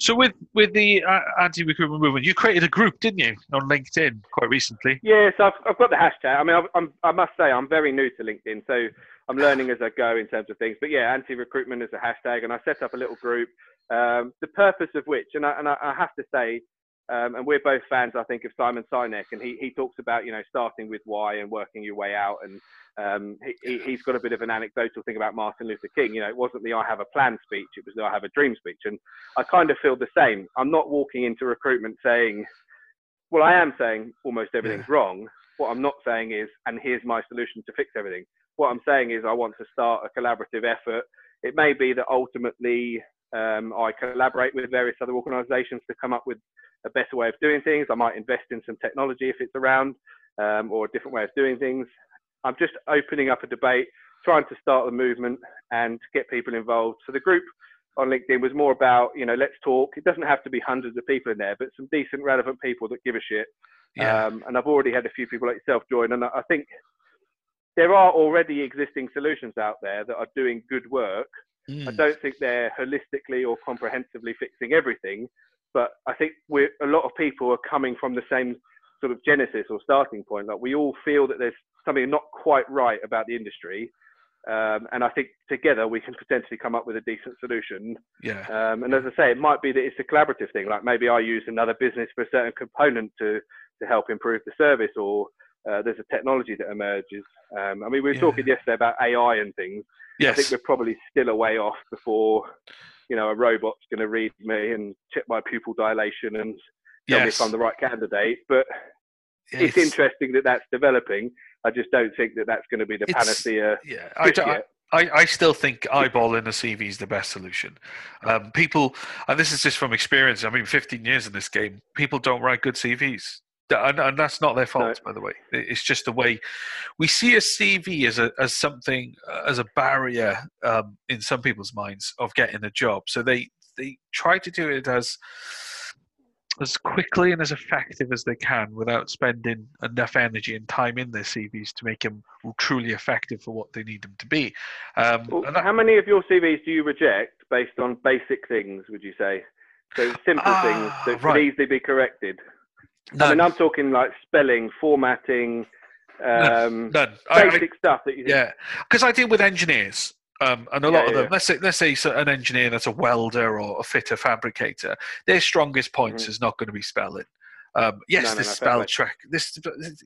A: So with with the uh, anti-recruitment movement, you created a group, didn't you, on LinkedIn quite recently?
B: Yes, I've, I've got the hashtag. I mean, I'm, I must say, I'm very new to LinkedIn, so I'm learning as I go in terms of things. But yeah, anti-recruitment is a hashtag, and I set up a little group. Um, the purpose of which, and I, and I have to say, um, and we're both fans, I think, of Simon Sinek, and he, he talks about you know starting with why and working your way out, and um, he, he, he's got a bit of an anecdotal thing about Martin Luther King. You know, it wasn't the "I have a plan" speech; it was the "I have a dream" speech, and I kind of feel the same. I'm not walking into recruitment saying, well, I am saying almost everything's wrong. What I'm not saying is, and here's my solution to fix everything. What I'm saying is, I want to start a collaborative effort. It may be that ultimately um, I collaborate with various other organisations to come up with a better way of doing things. I might invest in some technology if it's around, um, or a different way of doing things. I'm just opening up a debate, trying to start the movement and get people involved. So the group on LinkedIn was more about, you know, let's talk. It doesn't have to be hundreds of people in there, but some decent, relevant people that give a shit.
A: Yeah.
B: Um, and I've already had a few people like yourself join, and I I think there are already existing solutions out there that are doing good work. I
A: Mm.
B: don't think they're holistically or comprehensively fixing everything, but I think we're, a lot of people are coming from the same sort of genesis or starting point. Like we all feel that there's something not quite right about the industry, um, and I think together we can potentially come up with a decent solution.
A: Yeah.
B: Um, and as I say, it might be that it's a collaborative thing. Like maybe I use another business for a certain component to to help improve the service, or uh, there's a technology that emerges. Um, I mean, we were
A: Yeah.
B: talking yesterday about AI and things. I think we're probably still a way off before, you know, a robot's going to read me and check my pupil dilation and tell me if I'm the right candidate. But it's,
A: It's-
B: interesting that that's developing. I just don't think that that's going to be the
A: It's-
B: panacea
A: Yeah. I, don't-
B: yet.
A: I, I still think eyeballing a CV is the best solution. Um, people, and this is just from experience. I mean, 15 years in this game, people don't write good CVs, and, and that's not their fault, by the way. It's just the way we see a CV as a as something as a barrier um, in some people's minds of getting a job. So they they try to do it as as quickly and as effective as they can without spending enough energy and time in their CVs to make them truly effective for what they need them to be. Um,
B: Well,
A: and that-
B: how many of your CVs do you reject based on basic things? Would you say? So simple
A: Ah,
B: things that
A: right.
B: could easily be corrected. I mean, I'm talking like spelling, formatting, um,
A: none. I- I-
B: basic stuff that you.
A: Yeah, because I deal with engineers, um, and a
B: Yeah,
A: lot of
B: yeah,
A: them. Let's say, let's say an engineer that's a welder or a fitter fabricator. Their strongest points is not going to be spelling. Um, yes,
B: Mm-hmm. No, no,
A: this
B: no,
A: spell check, this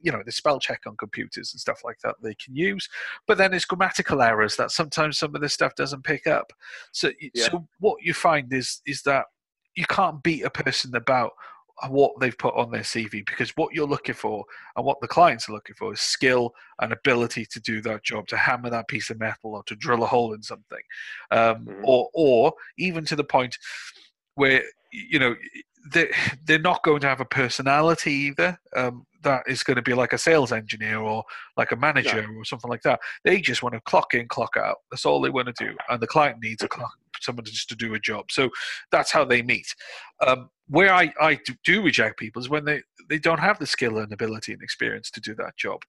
A: you know, the spell check on computers and stuff like that they can use, but then it's grammatical errors that sometimes some of this stuff doesn't pick up. So,
B: Yeah.
A: so what you find is is that you can't beat a person about what they've put on their CV because what you're looking for and what the clients are looking for is skill and ability to do that job, to hammer that piece of metal or to drill a hole in something, um, mm-hmm. or or even to the point where you know they they're not going to have a personality either. Um, that is going to be like a sales engineer or like a manager yeah. or something like that. They just want to clock in, clock out. That's all they want to do, and the client needs a clock, someone just to do a job. So that's how they meet. Um, where I, I do reject people is when they, they don't have the skill and ability and experience to do that job.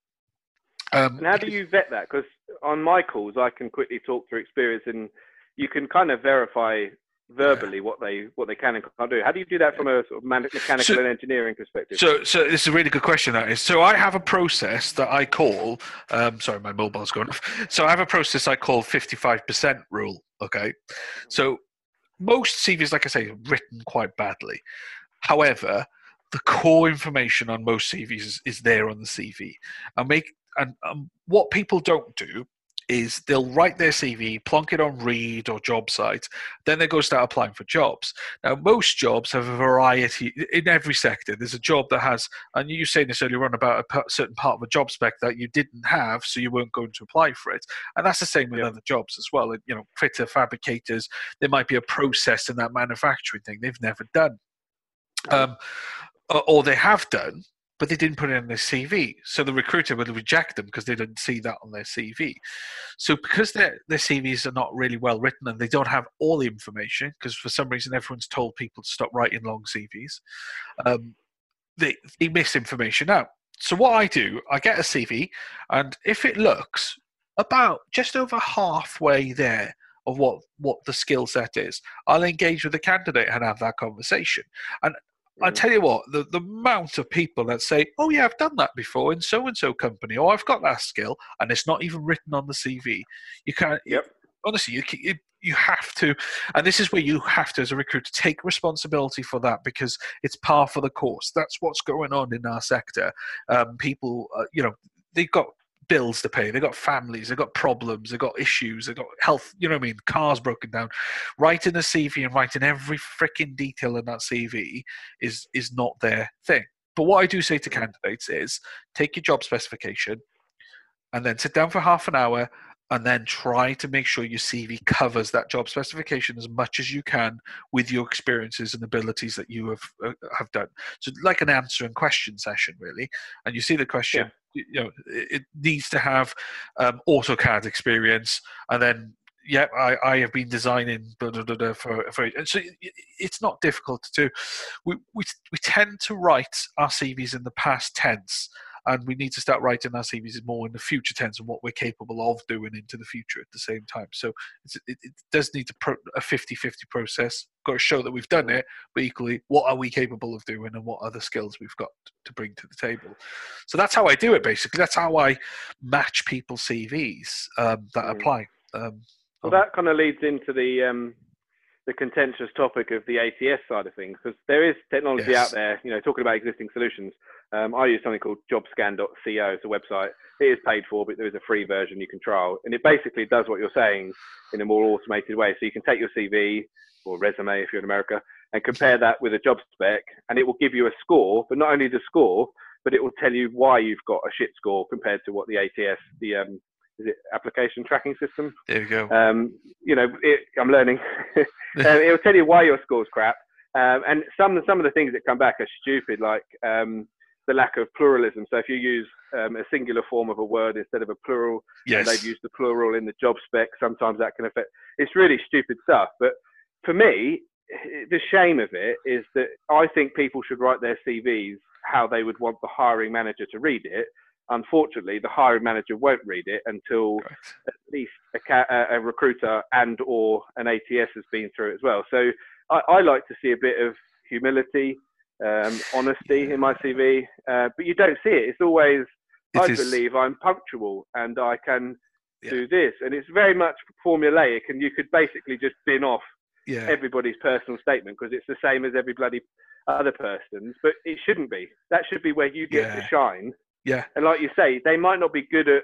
B: Um, and how do you vet that? Because on my calls, I can quickly talk through experience, and you can kind of verify verbally yeah. what they what they can and can't do. How do you do that from a sort of mechanical so, and engineering perspective?
A: So, so this is a really good question. That is. So I have a process that I call. Um, sorry, my mobile's going off. So I have a process I call fifty-five percent rule. Okay, so most CVs, like I say, are written quite badly. However, the core information on most CVs is, is there on the CV. And make and um, what people don't do is they'll write their CV, plonk it on Reed or job sites, then they go start applying for jobs. Now, most jobs have a variety in every sector. There's a job that has, and you saying this earlier on about a certain part of a job spec that you didn't have, so you weren't going to apply for it. And that's the same with other jobs as well. You know, fitter, fabricators, there might be a process in that manufacturing thing they've never done. Um, or they have done, but they didn't put it in their CV. So the recruiter would reject them because they didn't see that on their CV. So because their their CVs are not really well written and they don't have all the information, because for some reason everyone's told people to stop writing long CVs, um, they they miss information out. So what I do, I get a CV, and if it looks about just over halfway there of what what the skill set is, I'll engage with the candidate and have that conversation. And I tell you what, the, the amount of people that say, "Oh yeah, I've done that before in so and so company," or "I've got that skill," and it's not even written on the CV. You can't.
B: Yep.
A: Honestly, you, you you have to, and this is where you have to, as a recruiter, take responsibility for that because it's par for the course. That's what's going on in our sector. Um, people, uh, you know, they've got bills to pay. They've got families. They've got problems. They've got issues. They've got health. You know what I mean? Cars broken down. Writing a CV and writing every freaking detail in that CV is is not their thing. But what I do say to candidates is take your job specification and then sit down for half an hour and then try to make sure your CV covers that job specification as much as you can with your experiences and abilities that you have uh, have done. So, like an answer and question session, really. And you see the question, yeah. You know, it needs to have um, AutoCAD experience, and then yeah, I, I have been designing blah, blah, blah, for, for and so it's not difficult to do. We, we we tend to write our CVs in the past tense and we need to start writing our CVs more in the future tense and what we're capable of doing into the future at the same time. So it, it, does need to pro, a 50-50 process. Got to show that we've done it, but equally, what are we capable of doing and what other skills we've got to bring to the table. So that's how I do it. Basically, that's how I match people's CVs um, that mm. apply. Um,
B: well, that kind of leads into the um, the contentious topic of the ATS side of things because there is technology yes. out there, you know, talking about existing solutions. Um, I use something called jobscan.co. It's a website. It is paid for, but there is a free version you can trial. And it basically does what you're saying in a more automated way. So you can take your CV or resume if you're in America and compare that with a job spec, and it will give you a score, but not only the score, but it will tell you why you've got a shit score compared to what the ATS, the um, is it application tracking system?
A: There you go.
B: Um, you know, it, I'm learning. um, it'll tell you why your score's crap. Um, and some some of the things that come back are stupid, like um, the lack of pluralism. So if you use um, a singular form of a word instead of a plural,
A: yes.
B: and they've used the plural in the job spec, sometimes that can affect. It's really stupid stuff. But for me, the shame of it is that I think people should write their CVs how they would want the hiring manager to read it. Unfortunately, the hiring manager won't read it until at least a, a, recruiter and or an ATS has been through it as well. So I, I like to see a bit of humility um, honesty in my CV, uh, but you don't see it. It's always, it I is... believe I'm punctual and I can yeah. do this. And it's very much formulaic, and you could basically just bin off yeah. everybody's personal statement because it's the same as every bloody other person's, but it shouldn't be. That should be where you get yeah. to shine.
A: Yeah.
B: And like you say, they might not be good at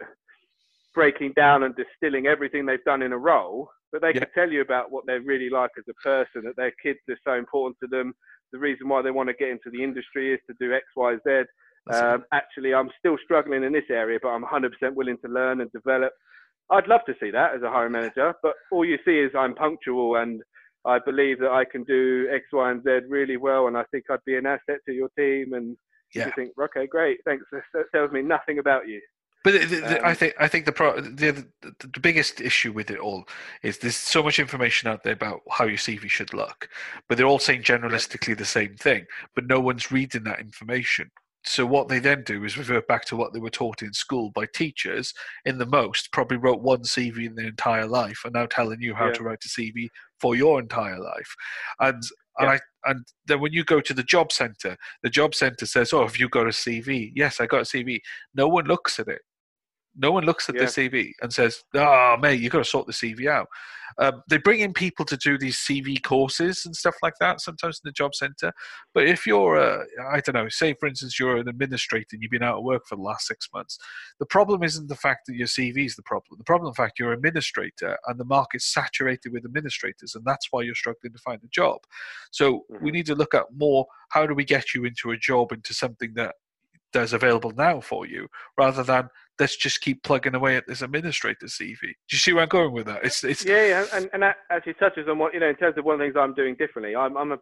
B: breaking down and distilling everything they've done in a role, but they yeah. can tell you about what they're really like as a person, that their kids are so important to them, the reason why they want to get into the industry is to do X, Y, Z. Um, actually, I'm still struggling in this area, but I'm 100% willing to learn and develop. I'd love to see that as a hiring manager, but all you see is I'm punctual and I believe that I can do X, Y, and Z really well, and I think I'd be an asset to your team. And yeah. you think, okay, great, thanks. That tells me nothing about you.
A: But the, the, um, I think I think the, pro, the, the biggest issue with it all is there's so much information out there about how your CV should look, but they're all saying generalistically the same thing, but no one's reading that information. So what they then do is revert back to what they were taught in school by teachers. In the most, probably wrote one CV in their entire life, and now telling you how yeah. to write a CV for your entire life. And and I and then when you go to the job center, the job center says, "Oh, have you got a CV?" Yes, I got a CV. No one looks at it. No one looks at yeah. the CV and says, "Oh, mate, you've got to sort the CV out." Um, they bring in people to do these CV courses and stuff like that sometimes in the job centre. But if you're, a, I don't know, say for instance you're an administrator and you've been out of work for the last six months, the problem isn't the fact that your CV is the problem. The problem, in fact, you're an administrator and the market's saturated with administrators, and that's why you're struggling to find a job. So mm-hmm. we need to look at more. How do we get you into a job, into something that there's available now for you, rather than let's just keep plugging away at this administrator CV. Do you see where I'm going with that? It's, it's
B: yeah, yeah, and, and that actually touches on what you know in terms of one of the things I'm doing differently. I'm, I'm a,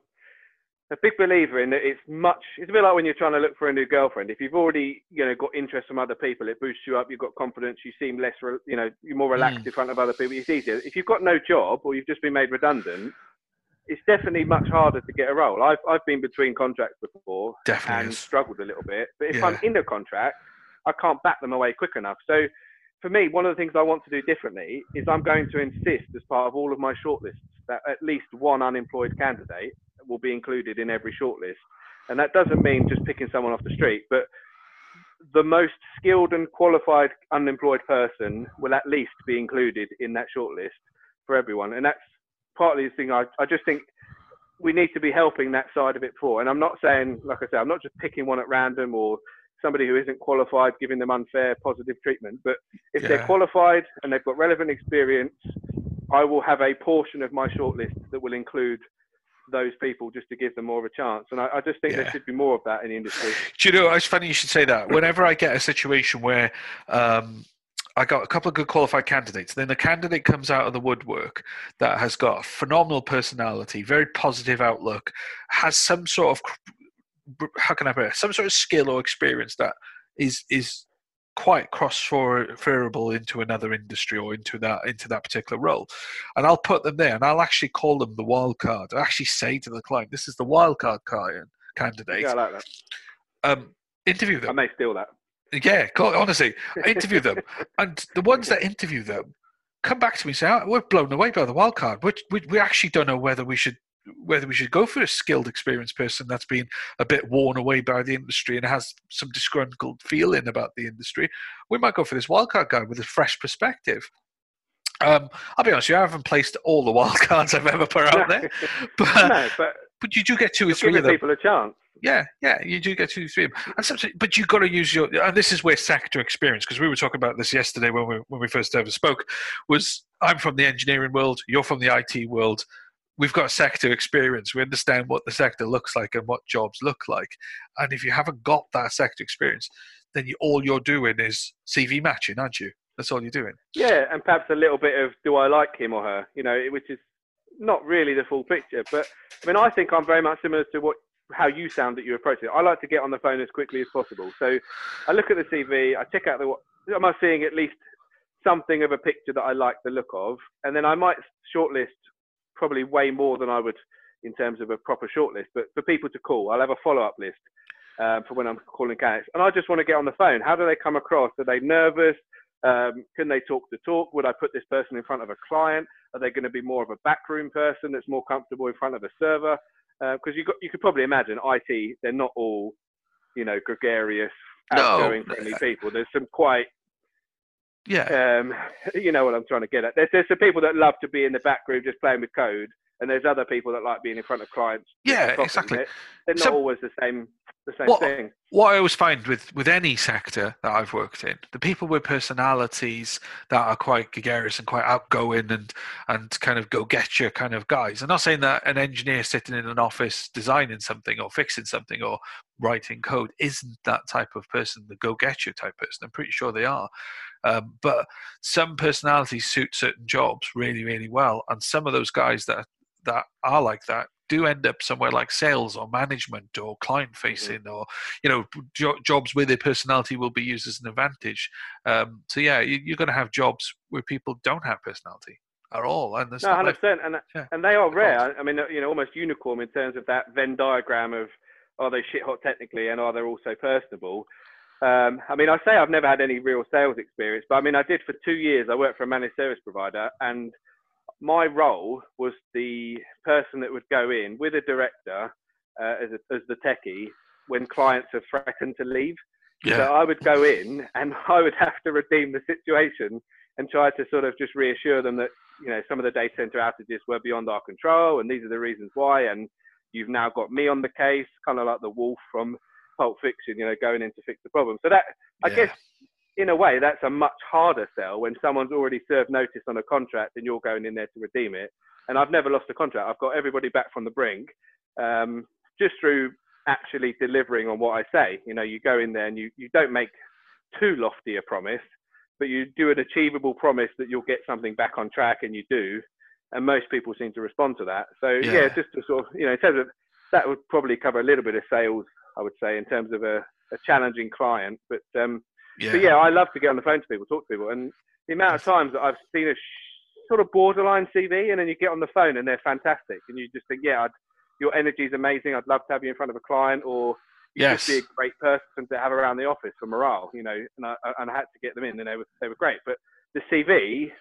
B: a big believer in that it's much. It's a bit like when you're trying to look for a new girlfriend. If you've already you know got interest from other people, it boosts you up. You've got confidence. You seem less, you know, you're more relaxed mm. in front of other people. It's easier. If you've got no job or you've just been made redundant, it's definitely much harder to get a role. I've I've been between contracts before
A: definitely
B: and
A: is.
B: struggled a little bit. But if yeah. I'm in a contract, I can't back them away quick enough. So for me, one of the things I want to do differently is I'm going to insist as part of all of my shortlists that at least one unemployed candidate will be included in every shortlist. And that doesn't mean just picking someone off the street, but the most skilled and qualified unemployed person will at least be included in that shortlist for everyone. And that's partly the thing I, I just think we need to be helping that side of it for. And I'm not saying, like I said, I'm not just picking one at random or somebody who isn't qualified, giving them unfair positive treatment. But if yeah. they're qualified and they've got relevant experience, I will have a portion of my shortlist that will include those people just to give them more of a chance. And I, I just think yeah. there should be more of that in the industry.
A: Do you know, it's funny you should say that. Whenever I get a situation where um, I got a couple of good qualified candidates. Then the candidate comes out of the woodwork that has got a phenomenal personality, very positive outlook, has some sort of how can I put it, some sort of skill or experience that is is quite cross-transferable into another industry or into that into that particular role, and I'll put them there, and I'll actually call them the wild card. I actually say to the client, "This is the wild card candidate."
B: Yeah, I like that.
A: Um, interview them.
B: I may steal that.
A: Yeah, honestly, I interview them, and the ones that interview them come back to me and say, oh, "We're blown away by the wild card. We, we, we actually don't know whether we should whether we should go for a skilled, experienced person that's been a bit worn away by the industry and has some disgruntled feeling about the industry. We might go for this wildcard guy with a fresh perspective. Um, I'll be honest, you, I haven't placed all the wildcards I've ever put out there, but, no, but, but you do get two or three of them.
B: people a chance.
A: Yeah, yeah, you do get two, three. And sometimes, but you've got to use your. And this is where sector experience, because we were talking about this yesterday when we when we first ever spoke. Was I'm from the engineering world, you're from the IT world we've got sector experience. We understand what the sector looks like and what jobs look like. And if you haven't got that sector experience, then you, all you're doing is CV matching, aren't you? That's all you're doing.
B: Yeah, and perhaps a little bit of do I like him or her? You know, which is not really the full picture. But I mean, I think I'm very much similar to what how you sound that you approach it. I like to get on the phone as quickly as possible. So I look at the CV, I check out the. What am I seeing at least something of a picture that I like the look of, and then I might shortlist probably way more than I would in terms of a proper shortlist. But for people to call, I'll have a follow up list um, for when I'm calling candidates. And I just want to get on the phone. How do they come across? Are they nervous? Um, can they talk the talk? Would I put this person in front of a client? Are they going to be more of a backroom person that's more comfortable in front of a server? Because uh, you you could probably imagine IT, they're not all, you know, gregarious, outgoing, no. friendly people. There's some quite
A: yeah.
B: Um, you know what I'm trying to get at. There's, there's some people that love to be in the back room just playing with code, and there's other people that like being in front of clients.
A: Yeah, exactly.
B: They're, they're not
A: So-
B: always the same the same
A: What-
B: thing.
A: what I always find with with any sector that I've worked in, the people with personalities that are quite gregarious and quite outgoing and and kind of go get you kind of guys. I'm not saying that an engineer sitting in an office designing something or fixing something or writing code isn't that type of person, the go get you type person. I'm pretty sure they are. Um, but some personalities suit certain jobs really, really well, and some of those guys that that are like that do end up somewhere like sales or management or client facing or you know jo- jobs where their personality will be used as an advantage um, so yeah you, you're going to have jobs where people don't have personality at all and
B: No,
A: not
B: hundred
A: like,
B: and
A: Yeah.
B: and they are rare. I mean, you know, almost unicorn in terms of that Venn diagram of are they shit hot technically and are they also personable. Um, I mean, I say I've never had any real sales experience, but I mean, I did for two years. I worked for a managed service provider, and my role was the person that would go in with a director uh, as, a, as the techie when clients have threatened to leave. So I would go in and I would have to redeem the situation and try to sort of just reassure them that, you know, some of the data center outages were beyond our control and these are the reasons why. And you've now got me on the case, kind of like the wolf from Pulp Fiction, you know, going in to fix the problem. So that, I
A: Yeah.
B: guess, in a way, that's a much harder sell when someone's already served notice on a contract and you're going in there to redeem it. And I've never lost a contract. I've got everybody back from the brink um, just through actually delivering on what I say. You know, you go in there and you, you don't make too lofty a promise, but you do an achievable promise that you'll get something back on track, and you do. And most people seem to respond to that. So yeah,
A: Yeah.
B: just to sort of you know, in terms of that would probably cover a little bit of sales, I would say, in terms of a, a challenging client. But um,
A: yeah
B: but yeah, I love to get on the phone to people, talk to people, and the amount of times that I've seen a sh- sort of borderline CV, and then you get on the phone and they're fantastic, and you just think, yeah, I'd, your energy is amazing. I'd love to have you in front of a client, or you'd
A: yes
B: just be a great person to have around the office for morale, you know. And I, and I had to get them in, and they were they were great. But the CV,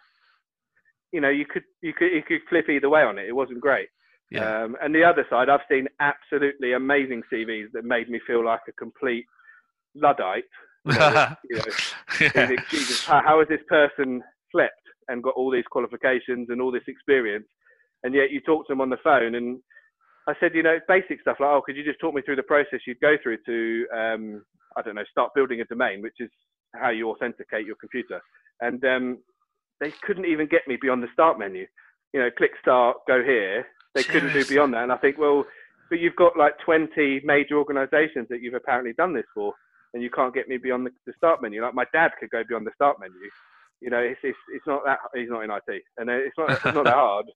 B: you know, you could you could you could flip either way on it. It wasn't great.
A: yeah
B: Um, and the other side, I've seen absolutely amazing CVs that made me feel like a complete luddite. You know, you know,
A: yeah.
B: think, Jesus, how, how has this person slept and got all these qualifications and all this experience, and yet you talk to them on the phone and I said, you know, basic stuff like, oh, could you just talk me through the process you'd go through to, um, I don't know, start building a domain, which is how you authenticate your computer. And um, they couldn't even get me beyond the start menu. You know, click start, go here. They couldn't do beyond that. And I think, well, but you've got like 20 major organizations that you've apparently done this for, and you can't get me beyond the, the start menu. Like my dad could go beyond the start menu. You know, it's, it's, it's not that, he's not in IT, and uh, it's not, it's not that hard.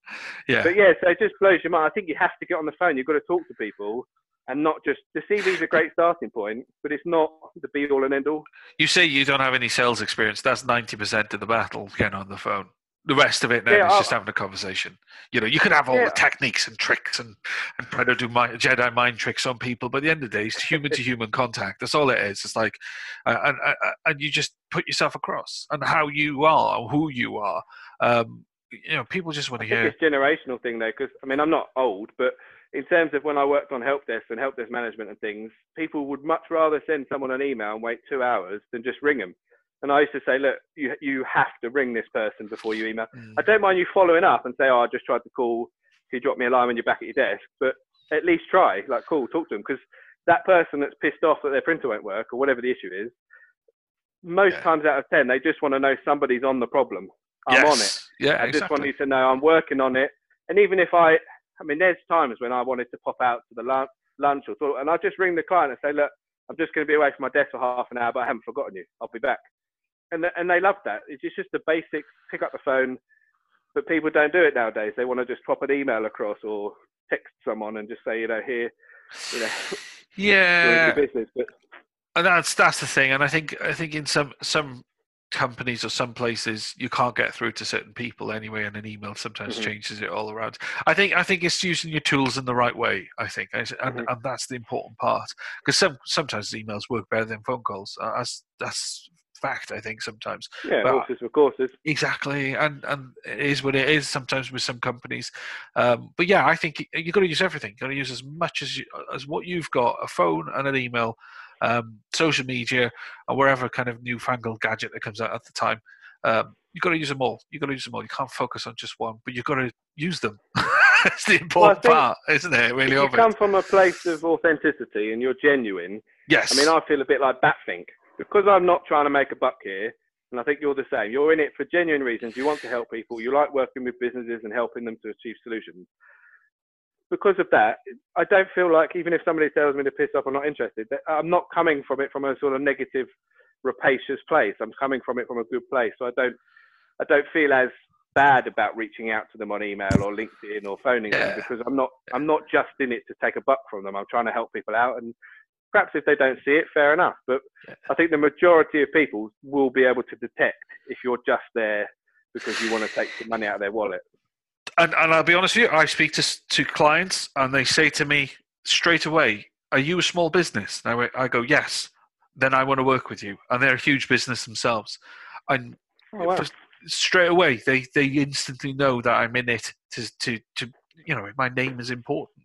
A: yeah
B: But yeah, so it just blows your mind. I think you have to get on the phone. You've got to talk to people and not just the CV is a great starting point, but it's not the be all and end all.
A: you say you don't have any sales experience that's 90% of the battle getting on the phone the rest of it then
B: Yeah,
A: is
B: I-
A: just having a conversation you know you can have all
B: Yeah.
A: the techniques and tricks and, and try to do mind, jedi mind tricks on people but at the end of the day it's human to human contact that's all it is it's like uh, and, and, and you just put yourself across and how you are who you are um, you know people just want to hear
B: it's a generational thing though, because I mean I'm not old, but in terms of when I worked on help desk and help desk management and things, people would much rather send someone an email and wait two hours than just ring them. And I used to say, look, you you have to ring this person before you email.
A: Mm,
B: I don't mind you following up and say, oh, I just tried to call. Can you drop me a line when you're back at your desk? But at least try. Like, cool, talk to them because that person that's pissed off that their printer won't work or whatever the issue is, most
A: Yeah.
B: times out of ten, they just want to know somebody's on the problem. I'm on it.
A: yes. yeah
B: I just want you to know I'm working on it. And even if I, I mean, there's times when I wanted to pop out to the lunch, lunch or so, and I just ring the client and say, look, I'm just going to be away from my desk for half an hour, but I haven't forgotten you. I'll be back. And th- and they love that. It's just, the basic pick up the phone, but people don't do it nowadays. They want to just pop an email across or text someone and just say, you know, here, you know,
A: yeah
B: business. But
A: and that's that's the thing and i think i think in some some companies or some places you can't get through to certain people anyway and an email sometimes
B: Mhm.
A: changes it all around i think i think it's using your tools in the right way i think and, and,
B: Mhm.
A: and that's the important part because some sometimes emails work better than phone calls uh, that's that's fact i think sometimes
B: yeah,
A: But-
B: horses for courses.
A: Exactly, and and it is what it is. Sometimes with some companies, um, but yeah, I think you've got to use everything. You've got to use as much as you, as what you've got: a phone and an email, um, social media, or wherever kind of newfangled gadget that comes out at the time. Um, you got to use them all. You've got to use them all. You can't focus on just one, but you've got to use them. That's the important well, part, isn't it? Really,
B: if you come from a place of authenticity and you're genuine.
A: Yes.
B: I mean, I feel a bit like Batfink because I'm not trying to make a buck here, and I think you're the same. You're in it for genuine reasons. You want to help people. You like working with businesses and helping them to achieve solutions. Because of that, I don't feel like even if somebody tells me to piss off, I'm not interested. I'm not coming from it from a sort of negative, rapacious place. I'm coming from it from a good place. So I don't, I don't feel as bad about reaching out to them on email or LinkedIn or phoning yeah. them because I'm not, I'm not just in it to take a buck from them. I'm trying to help people out and perhaps if they don't see it, fair enough. But yeah. I think the majority of people will be able to detect if you're just there because you want to take some money out of their wallet.
A: And, and I'll be honest with you, I speak to to clients and they say to me straight away, "Are you a small business?" And I, I go, "Yes." Then I want to work with you, and they're a huge business themselves. And oh, wow. straight away, they they instantly know that I'm in it to to to you know my name is important.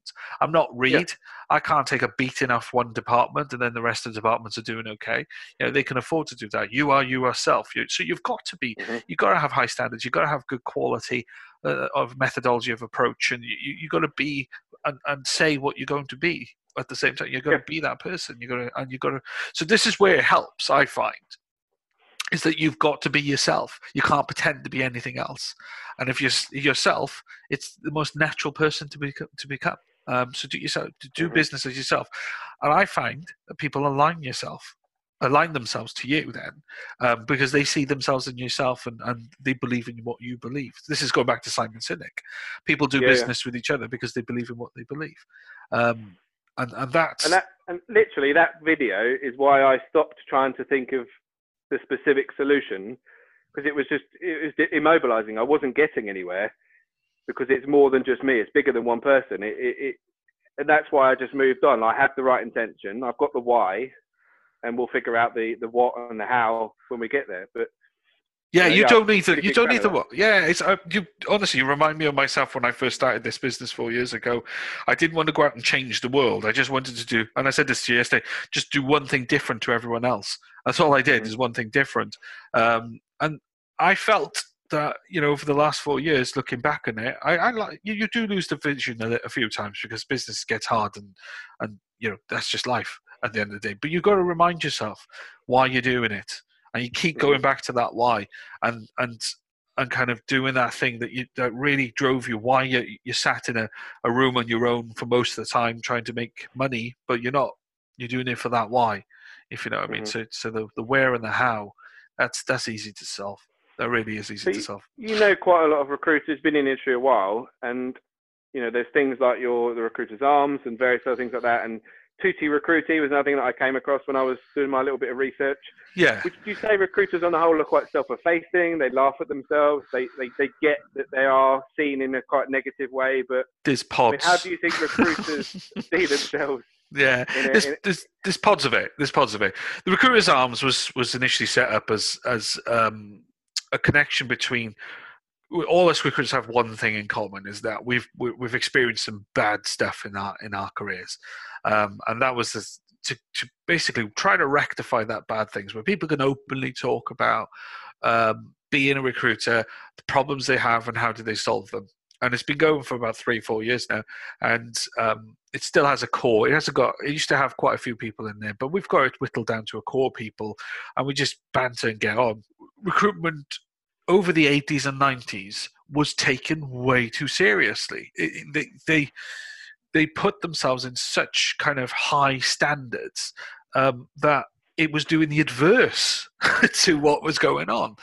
A: I'm not Reed. Yeah. I can't take a beating off one department and then the rest of the departments are doing okay. You know, they can afford to do that. You are you yourself. You, so you've got to be, mm-hmm. you've got to have high standards. You've got to have good quality uh, of methodology of approach, and you, you've got to be and, and say what you're going to be at the same time. You've got yeah. to be that person. You've got to, and you've got to. So this is where it helps. I find is that you've got to be yourself. You can't pretend to be anything else. And if you're yourself, it's the most natural person to be to become. Um, so do yourself, do mm-hmm. business as yourself. And I find that people align yourself, align themselves to you then, um, because they see themselves in yourself and, and they believe in what you believe. This is going back to Simon Sinek. People do yeah, business yeah. with each other because they believe in what they believe. Um, and, and that's.
B: And, that, and literally, that video is why I stopped trying to think of the specific solution because it was just it was immobilizing. I wasn't getting anywhere because it's more than just me. It's bigger than one person. It, it, it, and that's why I just moved on. I had the right intention. I've got the why, and we'll figure out the the what and the how when we get there. But
A: yeah, you, don't need to. You don't need to what? Yeah, it's uh, you. Honestly, you remind me of myself when I first started this business four years ago. I didn't want to go out and change the world. I just wanted to do, and I said this to you yesterday, just do one thing different to everyone else. That's all I did. Mm-hmm. Is one thing different. Um, and I felt that you know over the last four years, looking back on it, I, I like you, you, do lose the vision a, a, few times because business gets hard and and you know that's just life at the end of the day. But you've got to remind yourself why you're doing it, and you keep going back to that why, and and and kind of doing that thing that you that really drove you. Why you you sat in a, a room on your own for most of the time trying to make money, but you're not. You're doing it for that why, if you know what I mean. Mm-hmm. So so the the where and the how, that's that's easy to solve. That really is easy so to solve.
B: You know, quite a lot of recruiters been in the industry a while, and you know, there's things like your the recruiter's arms and various other things like that. And Tutti Recruiti was another thing that I came across when I was doing my little bit of research.
A: Yeah.
B: Would you say recruiters on the whole are quite self-effacing? They laugh at themselves. They they, they get that they are seen in a quite negative way. But
A: there's pods. I
B: mean, how do you think recruiters see themselves?
A: Yeah, a, there's, there's, there's pods of it. There's pods of it. The Recruiter's Arms was was initially set up as as um, a connection between all us recruiters have one thing in common is that we've we've experienced some bad stuff in our in our careers, um, and that was this, to to basically try to rectify that bad things where people can openly talk about um, being a recruiter, the problems they have, and how do they solve them. And it's been going for about three four years now, and um, it still has a core. It has got. It used to have quite a few people in there, but we've got it whittled down to a core people, and we just banter and get on recruitment over the 80s and 90s was taken way too seriously. It, they, they, they put themselves in such kind of high standards um, that it was doing the adverse to what was going on,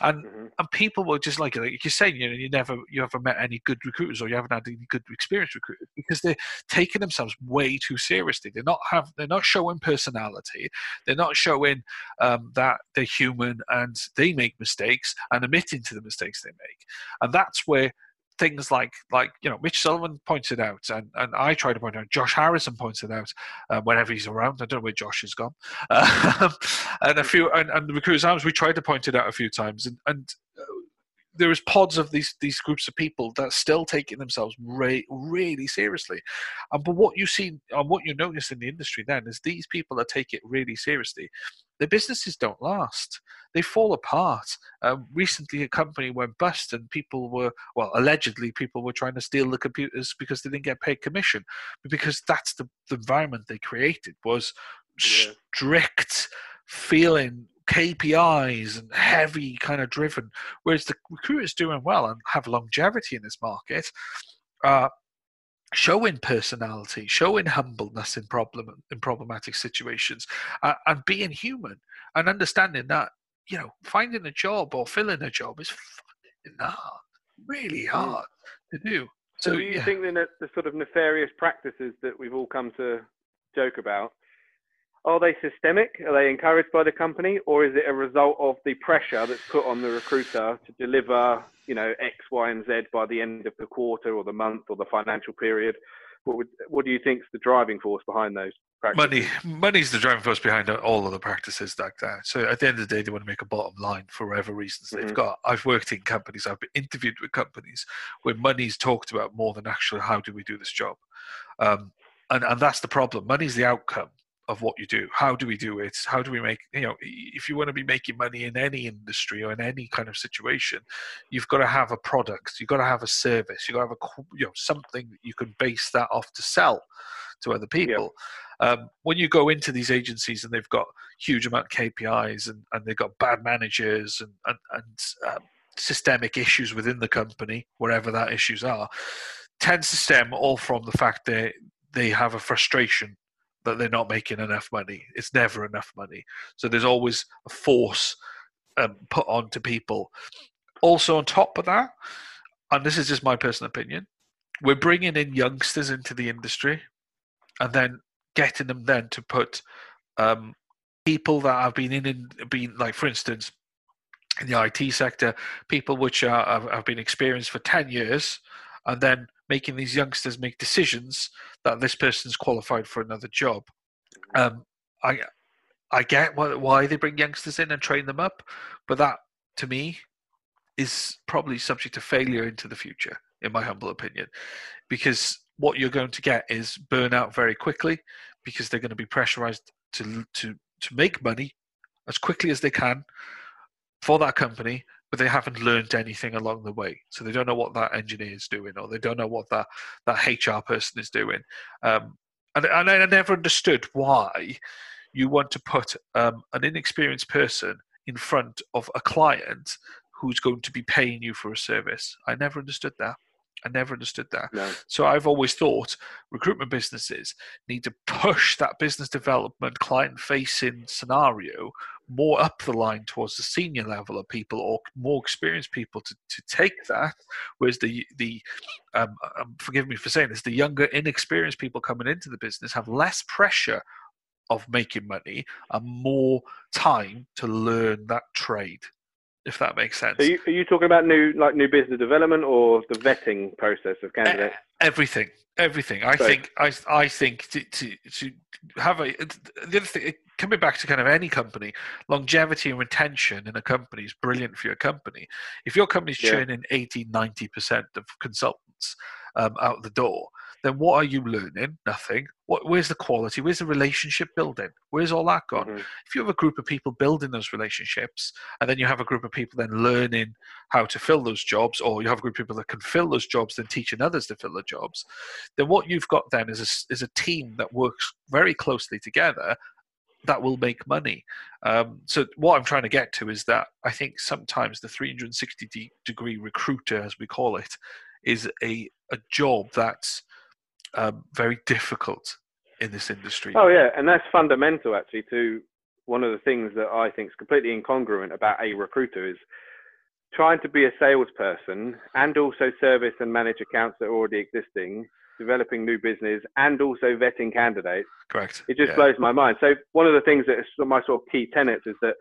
A: and mm-hmm. and people were just like like you're saying, you know, you never you haven't met any good recruiters or you haven't had any good experience recruiters because they're taking themselves way too seriously. They're not have they're not showing personality. They're not showing um, that they're human and they make mistakes and admitting to the mistakes they make, and that's where things like like you know Mitch Sullivan pointed out, and, and I try to point out. Josh Harrison pointed out uh, whenever he's around. I don't know where Josh has gone, um, and a few and, and the recruiters arms. We tried to point it out a few times, and and uh, there is pods of these these groups of people that are still taking themselves re- really seriously. And but what you see and what you notice in the industry then is these people that take it really seriously. Their businesses don't last. They fall apart. Um, recently, a company went bust, and people were, well, allegedly, people were trying to steal the computers because they didn't get paid commission, because that's the, the environment they created was yeah. strict feeling KPIs and heavy kind of driven, whereas the recruiters doing well and have longevity in this market are showing personality, showing humbleness in problem in problematic situations, uh, and being human and understanding that you know finding a job or filling a job is fucking hard, really hard to do.
B: So, so do you yeah. think that the sort of nefarious practices that we've all come to joke about are they systemic? Are they encouraged by the company, or is it a result of the pressure that's put on the recruiter to deliver, you know, X, Y, and Z by the end of the quarter or the month or the financial period? What would what do you think is the driving force behind those?
A: Practices? Money, money's the driving force behind all of the practices like that. So at the end of the day, they want to make a bottom line for whatever reasons mm-hmm. they've got. I've worked in companies, I've been interviewed with companies where money's talked about more than actually how do we do this job, um, and and that's the problem. Money's the outcome of what you do. How do we do it? How do we make you know if you want to be making money in any industry or in any kind of situation, you've got to have a product, you've got to have a service, you've got to have a you know something that you can base that off to sell to other people. Um, when you go into these agencies and they've got huge amount of KPIs and, and they've got bad managers and and, and um, systemic issues within the company, wherever that issues are, tends to stem all from the fact that they have a frustration that they're not making enough money. It's never enough money. So there's always a force um, put on to people. Also, on top of that, and this is just my personal opinion, we're bringing in youngsters into the industry and then getting them then to put um, people that have been in, in been like for instance in the IT sector, people which are, have, have been experienced for 10 years and then making these youngsters make decisions that this person's qualified for another job. Um, I I get why they bring youngsters in and train them up, but that to me is probably subject to failure into the future, in my humble opinion, because what you're going to get is burnout very quickly because they're going to be pressurized to to to make money as quickly as they can for that company but they haven't learned anything along the way. So they don't know what that engineer is doing, or they don't know what that that HR person is doing. Um, and, and I never understood why you want to put um, an inexperienced person in front of a client who's going to be paying you for a service. I never understood that. I never understood that. No. So I've always thought recruitment businesses need to push that business development, client facing scenario more up the line towards the senior level of people or more experienced people to, to take that. Whereas the, the um, um, forgive me for saying this, the younger, inexperienced people coming into the business have less pressure of making money and more time to learn that trade if that makes sense.
B: Are you, are you talking about new like new business development or the vetting process of candidates?
A: everything, everything. I so, think I I think to, to to have a the other thing coming back to kind of any company, longevity and retention in a company is brilliant for your company. If your company's yeah. churning 80, 90 percent of consultants um, out the door, then what are you learning? Nothing. What, where's the quality? Where's the relationship building? Where's all that gone? Mm-hmm. If you have a group of people building those relationships, and then you have a group of people then learning how to fill those jobs, or you have a group of people that can fill those jobs, then teaching others to fill the jobs, then what you've got then is a, is a team that works very closely together that will make money. Um, so what I'm trying to get to is that I think sometimes the 360 degree recruiter, as we call it, is a a job that's um, very difficult in this industry.
B: Oh yeah, and that's fundamental actually to one of the things that I think is completely incongruent about a recruiter is trying to be a salesperson and also service and manage accounts that are already existing, developing new business, and also vetting candidates.
A: Correct.
B: It just
A: yeah.
B: blows my mind. So one of the things that is my sort of key tenets is that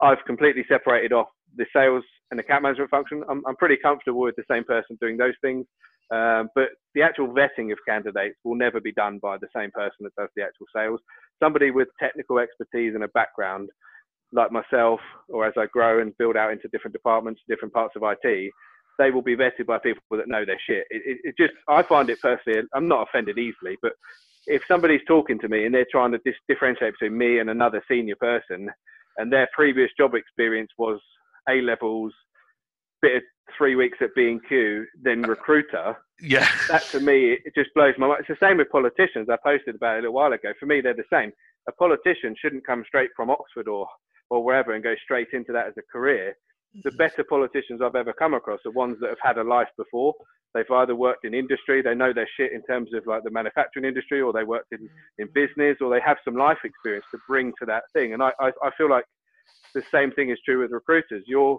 B: I've completely separated off the sales and account management function. I'm, I'm pretty comfortable with the same person doing those things. Um, but the actual vetting of candidates will never be done by the same person that does the actual sales. Somebody with technical expertise and a background, like myself, or as I grow and build out into different departments, different parts of IT, they will be vetted by people that know their shit. It, it, it just, I find it personally, I'm not offended easily, but if somebody's talking to me and they're trying to dis- differentiate between me and another senior person, and their previous job experience was A levels, bit of three weeks at B&Q, then recruiter.
A: Yeah.
B: That to me, it just blows my mind. It's the same with politicians. I posted about it a little while ago. For me, they're the same. A politician shouldn't come straight from Oxford or, or wherever and go straight into that as a career. The
A: Mm-hmm.
B: better politicians I've ever come across are ones that have had a life before. They've either worked in industry, they know their shit in terms of like the manufacturing industry, or they worked in, in business, or they have some life experience to bring to that thing. And I, I, I feel like the same thing is true with recruiters. You're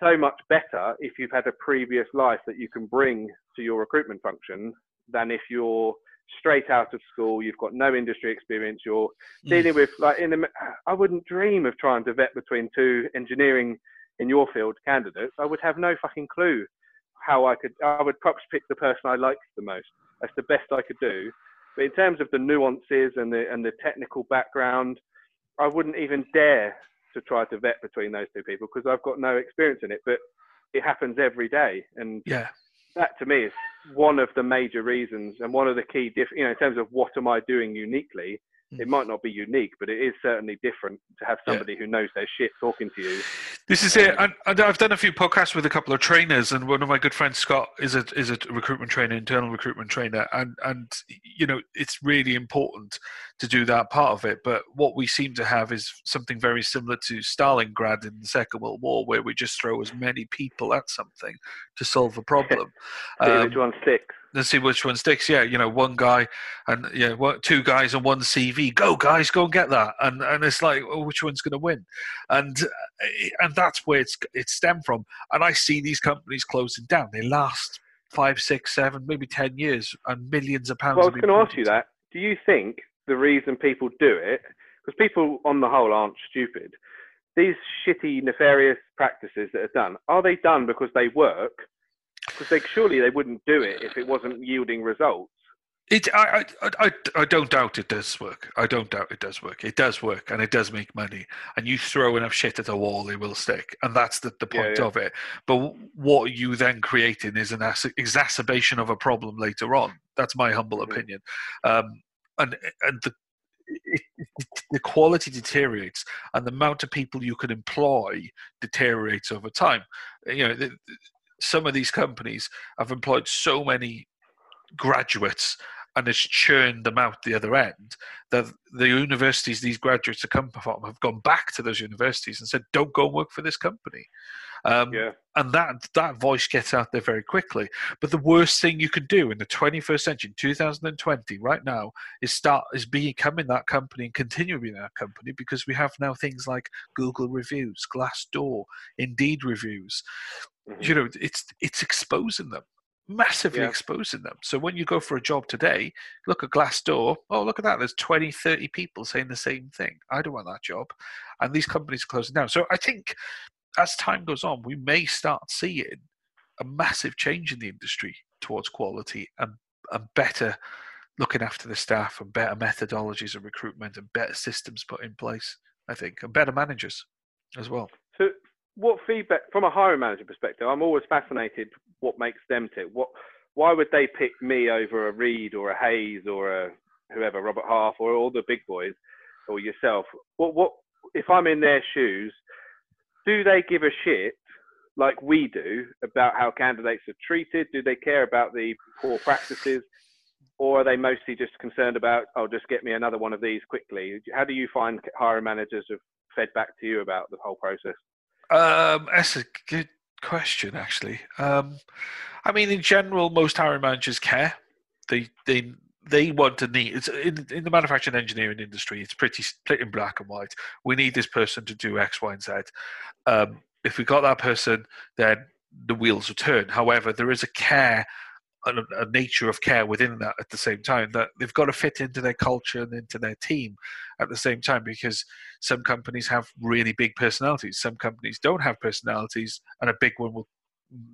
B: so much better if you've had a previous life that you can bring to your recruitment function than if you're straight out of school, you've got no industry experience, you're
A: Mm.
B: dealing with like in the I wouldn't dream of trying to vet between two engineering in your field candidates. I would have no fucking clue how I could I would perhaps pick the person I liked the most. That's the best I could do. But in terms of the nuances and the and the technical background, I wouldn't even dare to try to vet between those two people because I've got no experience in it. But it happens every day, and
A: Yeah.
B: that to me is one of the major reasons and one of the key diff- you know in terms of what am i doing uniquely it
A: Mm.
B: might not be unique but it is certainly different to have
A: Yeah.
B: somebody who knows their shit talking to you
A: This is it. And, and I've done a few podcasts with a couple of trainers, and one of my good friends, Scott, is a is a recruitment trainer, internal recruitment trainer, and and you know it's really important to do that part of it. But what we seem to have is something very similar to Stalingrad in the Second World War, where we just throw as many people at something to solve a problem. Um,
B: one sticks
A: Let's see which one sticks. Yeah, you know, one guy and yeah, two guys and one CV. Go, guys, go and get that. And and it's like, oh, which one's going to win? And uh, and that's where it's it's stemmed from. And I see these companies closing down. They last five, six, seven, maybe ten years, and millions of pounds.
B: well i was going to ask you that do you think the reason people do it because people on the whole aren't stupid these shitty nefarious practices that are done are they done because they work because they surely they wouldn't do it if it wasn't yielding results
A: It, I, I, I, I don't doubt it does work. I don't doubt it does work. It does work, and it does make money. And you throw enough shit at a wall, it will stick, and that's the, the point
B: yeah.
A: of it. But what you then creating is an exacerbation of a problem later on. That's my humble
B: Mhm.
A: opinion. Um, and and the it, it, the quality deteriorates, and the amount of people you can employ deteriorates over time. You know, the, some of these companies have employed so many graduates and it's churned them out the other end. That the universities these graduates have come from have gone back to those universities and said, "Don't go and work for this company." Um,
B: yeah
A: and that that voice gets out there very quickly. But the worst thing you can do in the 21st century, 2020, right now, is start is becoming that company and continue being that company because we have now things like Google reviews, Glassdoor, Indeed reviews.
B: Mhm.
A: You know, it's it's exposing them, massively
B: Yeah.
A: exposing them. So when you go for a job today, look at Glassdoor. Oh, look at that! There's 20, 30 people saying the same thing. I don't want that job, and these companies are closing down. So I think as time goes on, we may start seeing a massive change in the industry towards quality and, and better looking after the staff and better methodologies of recruitment and better systems put in place, I think, and better managers as well.
B: So, what feedback from a hiring manager perspective? I'm always fascinated what makes them tick. What, why would they pick me over a Reed or a Hays or a whoever, Robert Half or all the big boys, or yourself? What, what if I'm in their shoes? Do they give a shit like we do about how candidates are treated? Do they care about the poor practices? Or are they mostly just concerned about, oh, just get me another one of these quickly? How do you find hiring managers have fed back to you about the whole process?
A: Um, that's a good question, actually. Um, I mean, in general, most hiring managers care. They they they want to need. It's in in the manufacturing engineering industry. It's pretty split in black and white. We need this person to do X, Y, and Z. Um, if we got that person, then the wheels will turn. However, there is a care a, a nature of care within that at the same time that they've got to fit into their culture and into their team at the same time because some companies have really big personalities some companies don't have personalities and a big one will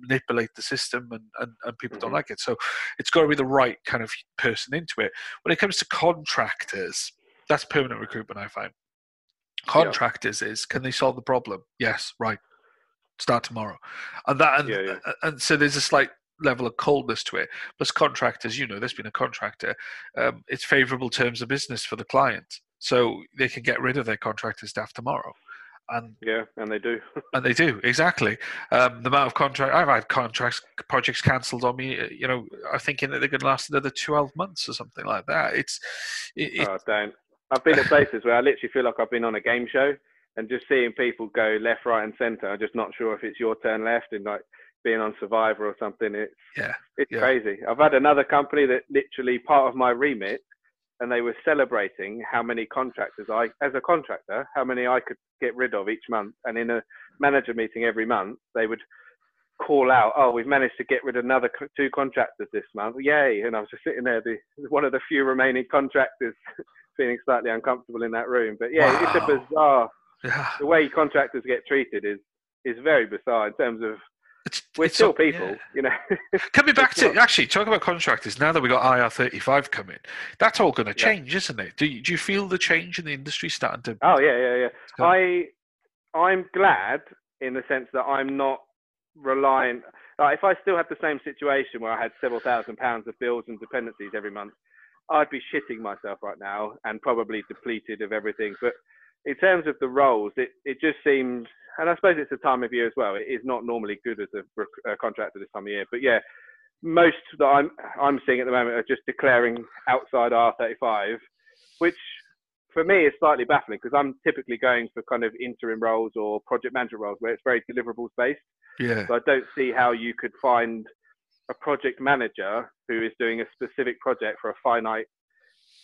A: manipulate the system and, and, and people don't
B: Mhm.
A: like it. So it's got to be the right kind of person into it. When it comes to contractors that's permanent recruitment i find. Contractors is can they solve the problem? Yes right. Start tomorrow. And that and,
B: Yeah, yeah.
A: and so there's a slight level of coldness to it plus contractors you know there's been a contractor um, it's favorable terms of business for the client so they can get rid of their contractor staff tomorrow and
B: yeah, and they do,
A: and they do exactly. Um, the amount of contract I've had contracts projects cancelled on me. uh, You know, I'm thinking that they're going to last another twelve months or something like that. It's it, it,
B: oh, don't. I've been at places where I literally feel like I've been on a game show and just seeing people go left, right, and centre. I'm just not sure if it's your turn left and like being on Survivor or something. It's
A: yeah,
B: it's
A: yeah.
B: crazy. I've had another company that literally part of my remit, and they were celebrating how many contractors I, as a contractor, how many I could get rid of each month. And in a manager meeting every month, they would call out, "Oh, we've managed to get rid of another co- two contractors this month! Yay!" And I was just sitting there, the one of the few remaining contractors, feeling slightly uncomfortable in that room. But yeah, it's a bizarre.
A: yeah.
B: The way contractors get treated is is very bizarre in terms of
A: It's,
B: we're
A: it's
B: still people,
A: yeah.
B: you know.
A: Coming back to actually talk about contractors now that we got IR thirty five coming, that's all going to
B: Yeah.
A: change, isn't it? Do you, do you feel the change in the industry starting to?
B: Oh yeah, yeah, yeah.
A: Go.
B: I I'm glad in the sense that I'm not reliant. Like if I still had the same situation where I had several thousand pounds of bills and dependencies every month, I'd be shitting myself right now and probably depleted of everything. But in terms of the roles, it, it just seems, and I suppose it's the time of year as well. It is not normally good as a, a contractor this time of year. But yeah, most that I'm I'm seeing at the moment are just declaring outside R35, which for me is slightly baffling because I'm typically going for kind of interim roles or project manager roles where it's very deliverables based.
A: Yeah,
B: So I don't see how you could find a project manager who is doing a specific project for a finite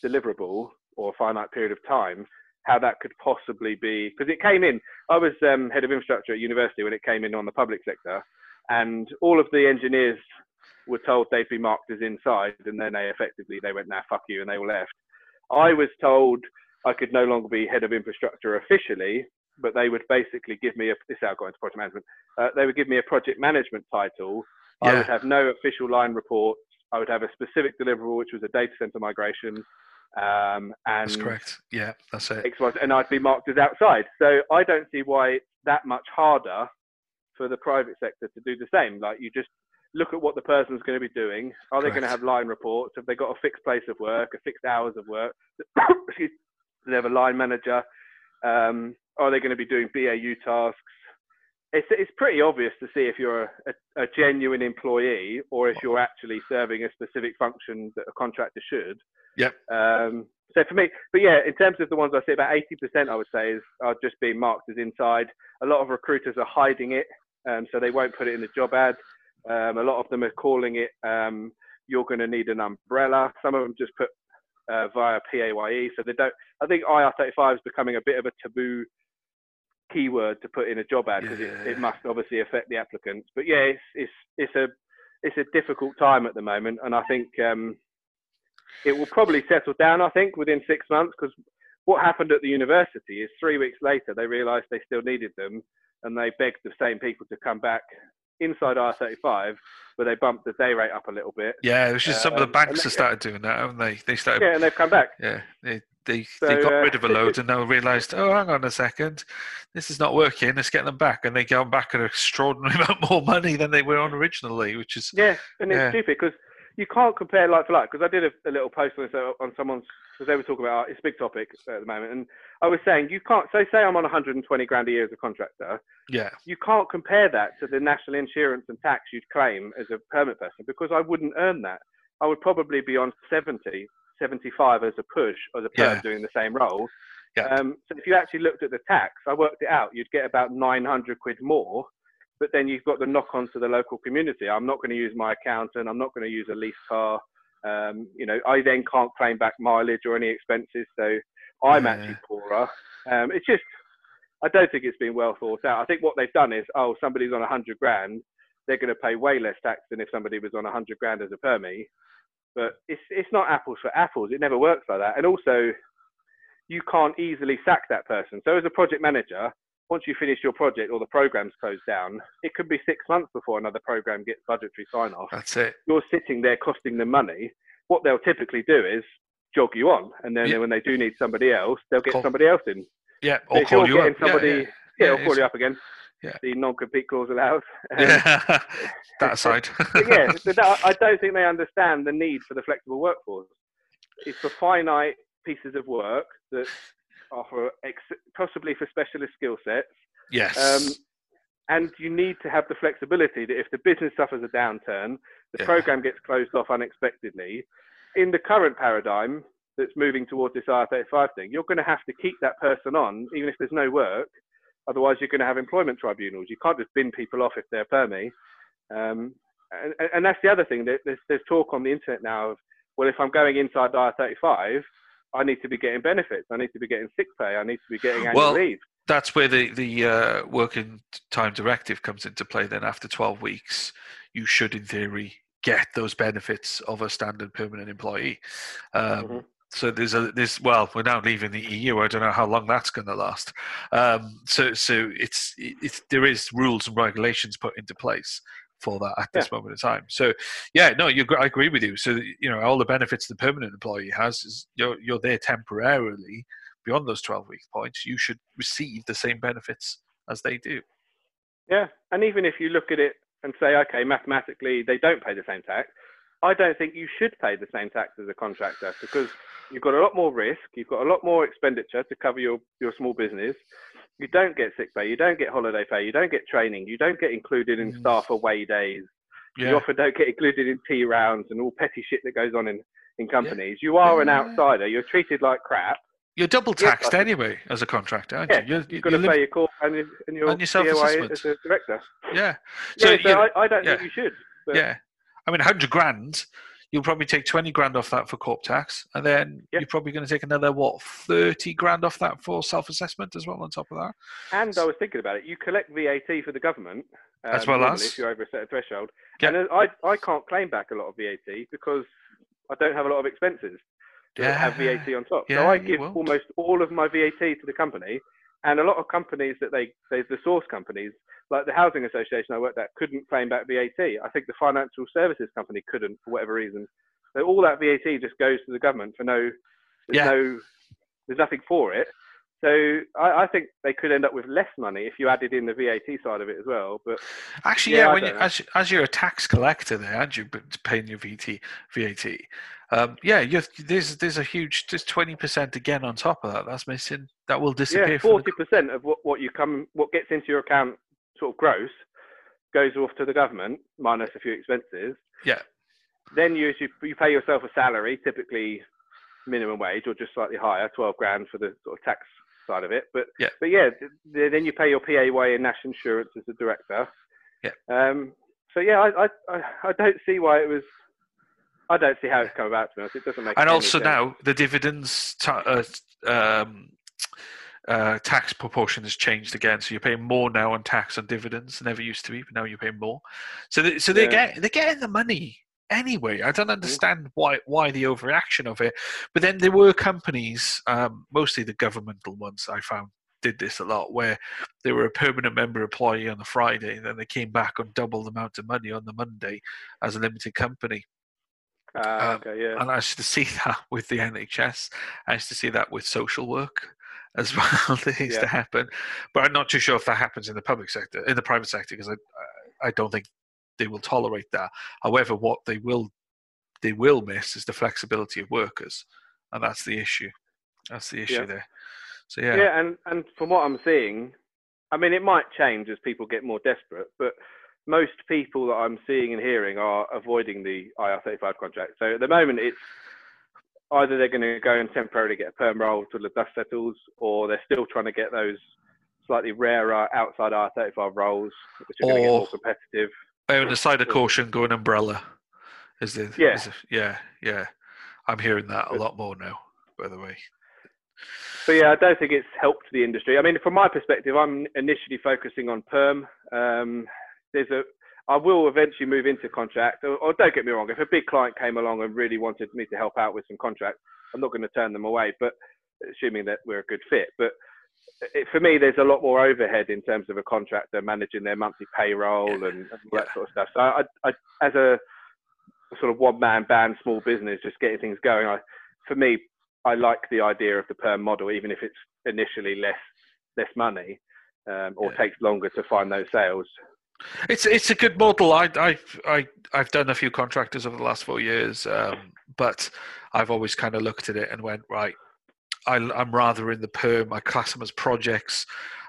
B: deliverable or a finite period of time. How that could possibly be because it came in. I was um, head of infrastructure at university when it came in on the public sector, and all of the engineers were told they'd be marked as inside, and then they effectively they went, "Nah, fuck you," and they all left. I was told I could no longer be head of infrastructure officially, but they would basically give me a this is how I got into project management. Uh, they would give me a project management title. I would have no official line reports. I would have a specific deliverable, which was a data center migration, um, and
A: that's correct. Yeah, that's it.
B: X, Y, and I'd be marked as outside. So I don't see why it's that much harder for the private sector to do the same. Like you just look at what the person's going to be doing. Are they going to have line reports? Have they got a fixed place of work, a fixed hours of work? Excuse- Do they have a line manager? Um, are they going to be doing BAU tasks? It's, it's pretty obvious to see if you're a, a, a genuine employee or if you're actually serving a specific function that a contractor should.
A: Yep.
B: Um, so for me, but yeah, in terms of the ones I see, about 80% I would say is are just being marked as inside. A lot of recruiters are hiding it, um, so they won't put it in the job ad. Um, a lot of them are calling it, um, you're going to need an umbrella. Some of them just put uh, via PAYE, so they don't. I think IR35 is becoming a bit of a taboo keyword to put in a job ad because it, it must obviously affect the applicants. But yeah, it's it's it's a it's a difficult time at the moment, and I think um, it will probably settle down. I think within six months, because what happened at the university is three weeks later they realised they still needed them, and they begged the same people to come back inside R35, but they bumped the day rate up a little bit.
A: Yeah, it was just some of the
B: Um,
A: banks have started doing that, haven't they? They started.
B: Yeah, and they've come back.
A: Yeah, they they,
B: So,
A: they got
B: uh,
A: rid of a load and now realised, oh, hang on a second, this is not working. Let's get them back, and they go back an extraordinary amount more money than they were on originally, which is
B: Yeah, and it's
A: Yeah.
B: stupid because you can't compare like for like. Because I did a, a little post on this uh, on someone's because they were talking about it's a big topic at the moment, and I was saying you can't. So say I'm on 120 grand a year as a contractor,
A: yeah,
B: you can't compare that to the national insurance and tax you'd claim as a permit person because I wouldn't earn that. I would probably be on 70, 75 as a push as a perm
A: Yeah.
B: doing the same role.
A: Yeah.
B: Um, so if you actually looked at the tax, I worked it out, you'd get about 900 quid more. But then you've got the knock on to the local community. I'm not going to use my accountant. I'm not going to use a lease car. Um, you know, I then can't claim back mileage or any expenses. So I'm
A: Yeah.
B: actually poorer. Um, it's just, I don't think it's been well thought out. I think what they've done is, oh, somebody's on 100 grand, they're going to pay way less tax than if somebody was on 100 grand as a permie. But it's it's not apples for apples. It never works like that. And also, you can't easily sack that person. So as a project manager, once you finish your project or the program's closed down, it could be six months before another program gets budgetary sign off.
A: that's it.
B: You're sitting there costing them money. What they'll typically do is jog you on, and then
A: Yeah.
B: when they do need somebody else, they'll get
A: Call-
B: somebody else in.
A: Yeah, or call you up. Yeah,
B: somebody,
A: yeah.
B: yeah,
A: Yeah,
B: I'll call you up again.
A: yeah.
B: The non-compete clause allows. Um,
A: Yeah, that aside.
B: yeah, so that, I don't think they understand the need for the flexible workforce. It's for finite pieces of work that are for ex- possibly for specialist skill sets.
A: Yes.
B: Um, and you need to have the flexibility that if the business suffers a downturn, the
A: Yeah.
B: program gets closed off unexpectedly. In the current paradigm that's moving towards this IR35 thing, you're going to have to keep that person on, even if there's no work. Otherwise, you're going to have employment tribunals. You can't just bin people off if they're permy. Um, and, and that's the other thing. There- There's, there's talk on the internet now of, well, if I'm going inside IR35, I need to be getting benefits. I need to be getting sick pay. I need to be getting annual
A: Well,
B: leave.
A: That's where the the uh, working time directive comes into play. Then after twelve weeks, you should, in theory, get those benefits of a standard permanent employee. Um,
B: Mhm.
A: So there's a there's well, we're now leaving the EU. I don't know how long that's going to last. Um, so so it's it's there is rules and regulations put into place for that at this moment in time. So yeah, no, you I agree with you. So you know all the benefits the permanent employee has is you're you're there temporarily beyond those 12 week points. You should receive the same benefits as they do.
B: Yeah, and even if you look at it and say, okay, mathematically they don't pay the same tax, I don't think you should pay the same tax as a contractor because you've got a lot more risk, you've got a lot more expenditure to cover your, your small business. You don't get sick pay, you don't get holiday pay, you don't get training, you don't get included in staff away days, you often don't get included in tea rounds and all petty shit that goes on in, in companies. You are an outsider, you're treated like crap.
A: you're double taxed
B: think-
A: anyway as a contractor, aren't
B: Yeah,
A: you? You're,
B: You've got to pay your call and your, and your,
A: and your
B: COA as a director.
A: yeah. So,
B: So, yeah, I, I don't
A: yeah.
B: think you should. But
A: yeah. I mean, 100 grand, you'll probably take 20 grand off that for corp tax. And then
B: Yeah.
A: you're probably going to take another, what, 30 grand off that for self assessment as well on top of that?
B: And I was thinking about it. You collect VAT for the government, um,
A: As well as-
B: if you're over a certain threshold.
A: Yeah.
B: And I, I can't claim back a lot of VAT because I don't have a lot of expenses to have VAT on top.
A: Yeah,
B: so I give almost all of my VAT to the company. And a lot of companies that they, they, the source companies, like the housing association I worked at, couldn't claim back VAT. I think the financial services company couldn't for whatever reason. So all that VAT just goes to the government for no, there's
A: Yeah.
B: no, there's nothing for it. So I, I think they could end up with less money if you added in the VAT side of it as well. But
A: Actually,
B: Yeah,
A: yeah, when you, as, as you're a tax collector there, aren't you, but paying your VT, VAT? Um, yeah, you're, there's there's a huge, there's 20% again on top of that. That's missing. That will disappear.
B: yeah, forty percent of what, what you come, what gets into your account, sort of gross, goes off to the government minus a few expenses.
A: Yeah.
B: Then you you, pay yourself a salary, typically minimum wage or just slightly higher, twelve grand for the sort of tax side of it. But
A: Yeah.
B: but yeah, th- th- then you pay your PAY and national insurance as a director.
A: Yeah.
B: Um. So yeah, I I, I don't see why it was. I don't see how it's come about. To be honest, it doesn't make.
A: and also
B: sense.
A: now the dividends ta- uh, um, uh, tax proportion has changed again. So you're paying more now on tax on dividends. Than never used to be, but now you're paying more. So they, so they
B: Yeah.
A: get they're getting the money anyway. I don't understand why why the overreaction of it. But then there were companies, um, mostly the governmental ones, I found did this a lot, where they were a permanent member employee on the Friday, and then they came back on double the amount of money on the Monday as a limited company.
B: Ah,
A: um,
B: okay, yeah.
A: And I used to see that with the NHS. I used to see that with social work as well. that used
B: Yeah.
A: to happen, but I'm not too sure if that happens in the public sector, in the private sector, because I, I- don't think they will tolerate that. However, what they will, they will miss is the flexibility of workers, and that's the issue. That's the issue
B: Yeah.
A: there. So
B: Yeah.
A: yeah,
B: and and from what I'm seeing, I mean, it might change as people get more desperate, but most people that I'm seeing and hearing are avoiding the IR35 contract. So at the moment, it's either they're going to go and temporarily get a perm role till the dust settles, or they're still trying to get those slightly rarer outside IR35 roles, which are going to get more competitive.
A: on the side of caution, go an umbrella. Is the
B: Yeah.
A: is yeah yeah. I'm hearing that a lot more now. By the way,
B: But yeah, I don't think it's helped the industry. I mean, from my perspective, I'm initially focusing on perm. Um, there's a, I will eventually move into contract. Or, or don't get me wrong, if a big client came along and really wanted me to help out with some contracts, I'm not going to turn them away. But assuming that we're a good fit, but it, for me, there's a lot more overhead in terms of a contractor managing their monthly payroll
A: Yeah.
B: and, and
A: Yeah.
B: that sort of stuff. So I, I, as a sort of one man band, small business, just getting things going, I, for me, I like the idea of the perm model, even if it's initially less less money um, or
A: Yeah.
B: takes longer to find those sales.
A: It's it's a good model. I I I I've done a few contractors over the last four years, um, but I've always kind of looked at it and went right. I, am rather in the perm. I class them as projects.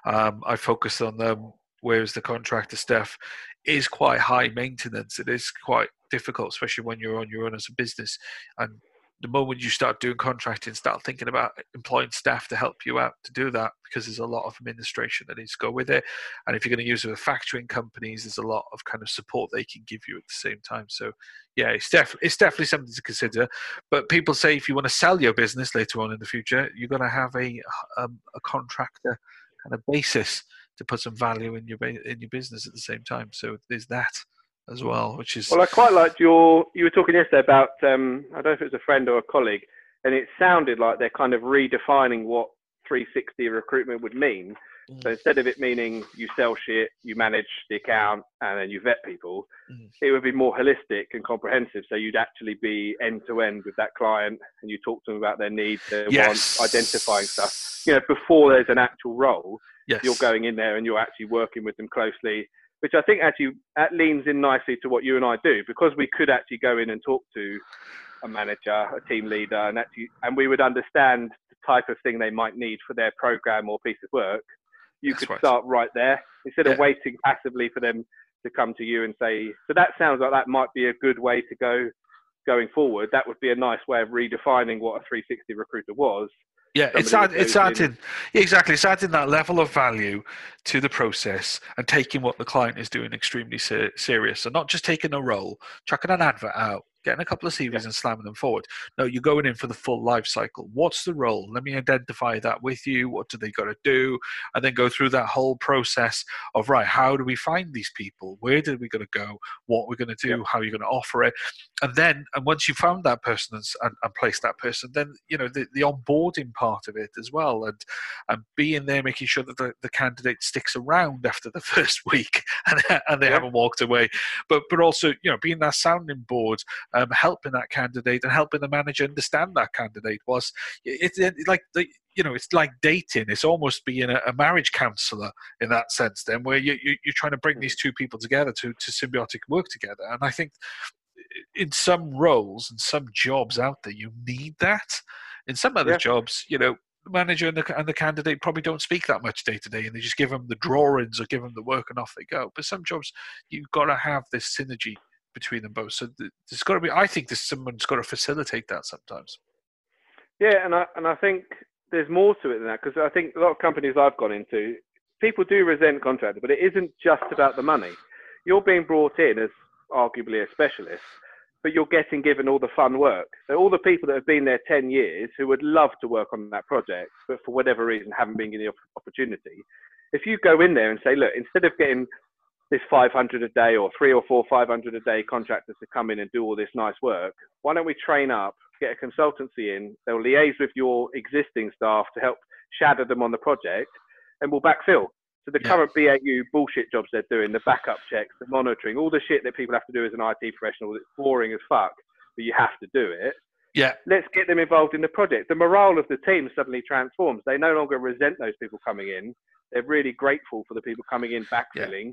A: Um, I focus on them, whereas the contractor stuff is quite high maintenance. It is quite difficult, especially when you're on your own as a business. And the moment you start doing contracting, start thinking about employing staff to help you out to do that because there's a lot of administration that needs to go with it. And if you're going to use it with factoring companies, there's a lot of kind of support they can give you at the same time. So, yeah, it's definitely it's definitely something to consider. But people say if you want to sell your business later on in the future, you're going to have a um, a contractor kind of basis to put some value in your in your business at the same time. So there's that as well, which is
B: well. I quite liked your. You were talking yesterday about um, I don't know if it was a friend or a colleague, and it sounded like they're kind of redefining what 360 recruitment would mean. Mm. So instead of it meaning you sell shit, you manage the account, and then you vet people, mm. it would be more holistic and comprehensive. So you'd actually be end to end with that client, and you talk to them about their needs, their yes. wants, identifying stuff. You know, before there's an actual role, yes. you're going in there and you're actually working with them closely which I think actually that leans in nicely to what you and I do because we could actually go in and talk to a manager, a team leader, and actually, and we would understand the type of thing they might need for their program or piece of work. You That's could right. start right there instead yeah. of waiting passively for them to come to you and say. So that sounds like that might be a good way to go going forward. That would be a nice way of redefining what a 360 recruiter was
A: yeah, it's add, it's adding yeah, exactly. It's adding that level of value to the process and taking what the client is doing extremely ser- serious. So not just taking a role, chucking an advert out, getting a couple of CVs yeah. and slamming them forward. No, you're going in for the full life cycle. What's the role? Let me identify that with you. What do they got to do? And then go through that whole process of right. How do we find these people? Where did we going to go? What we're going to do? Yeah. How are you going to offer it? And then, and once you've found that person and, and placed that person, then you know the, the onboarding part of it as well, and and being there, making sure that the, the candidate sticks around after the first week and, and they yeah. haven't walked away. But but also you know being that sounding board um, helping that candidate and helping the manager understand that candidate was it's it, like the you know it's like dating. It's almost being a, a marriage counselor in that sense then where you, you you're trying to bring these two people together to to symbiotic work together. And i think in some roles and some jobs out there you need that. In some other yeah. jobs you know the manager and the, and the candidate probably don't speak that much day to day and they just give them the drawings or give them the work and off they go. But some jobs you've got to have this synergy between them both. So there's got to be. I think there's someone's got to facilitate that sometimes.
B: Yeah, and I and I think there's more to it than that because I think a lot of companies I've gone into, people do resent contractors, but it isn't just about the money. You're being brought in as arguably a specialist, but you're getting given all the fun work. So all the people that have been there 10 years who would love to work on that project, but for whatever reason haven't been given the opportunity. If you go in there and say, look, instead of getting this 500 a day or three or four 500 a day contractors to come in and do all this nice work. Why don't we train up, get a consultancy in, they'll liaise with your existing staff to help shadow them on the project, and we'll backfill. So the yeah. current BAU bullshit jobs they're doing, the backup checks, the monitoring, all the shit that people have to do as an IT professional, it's boring as fuck, but you have to do it.
A: Yeah.
B: Let's get them involved in the project. The morale of the team suddenly transforms. They no longer resent those people coming in. They're really grateful for the people coming in backfilling. Yeah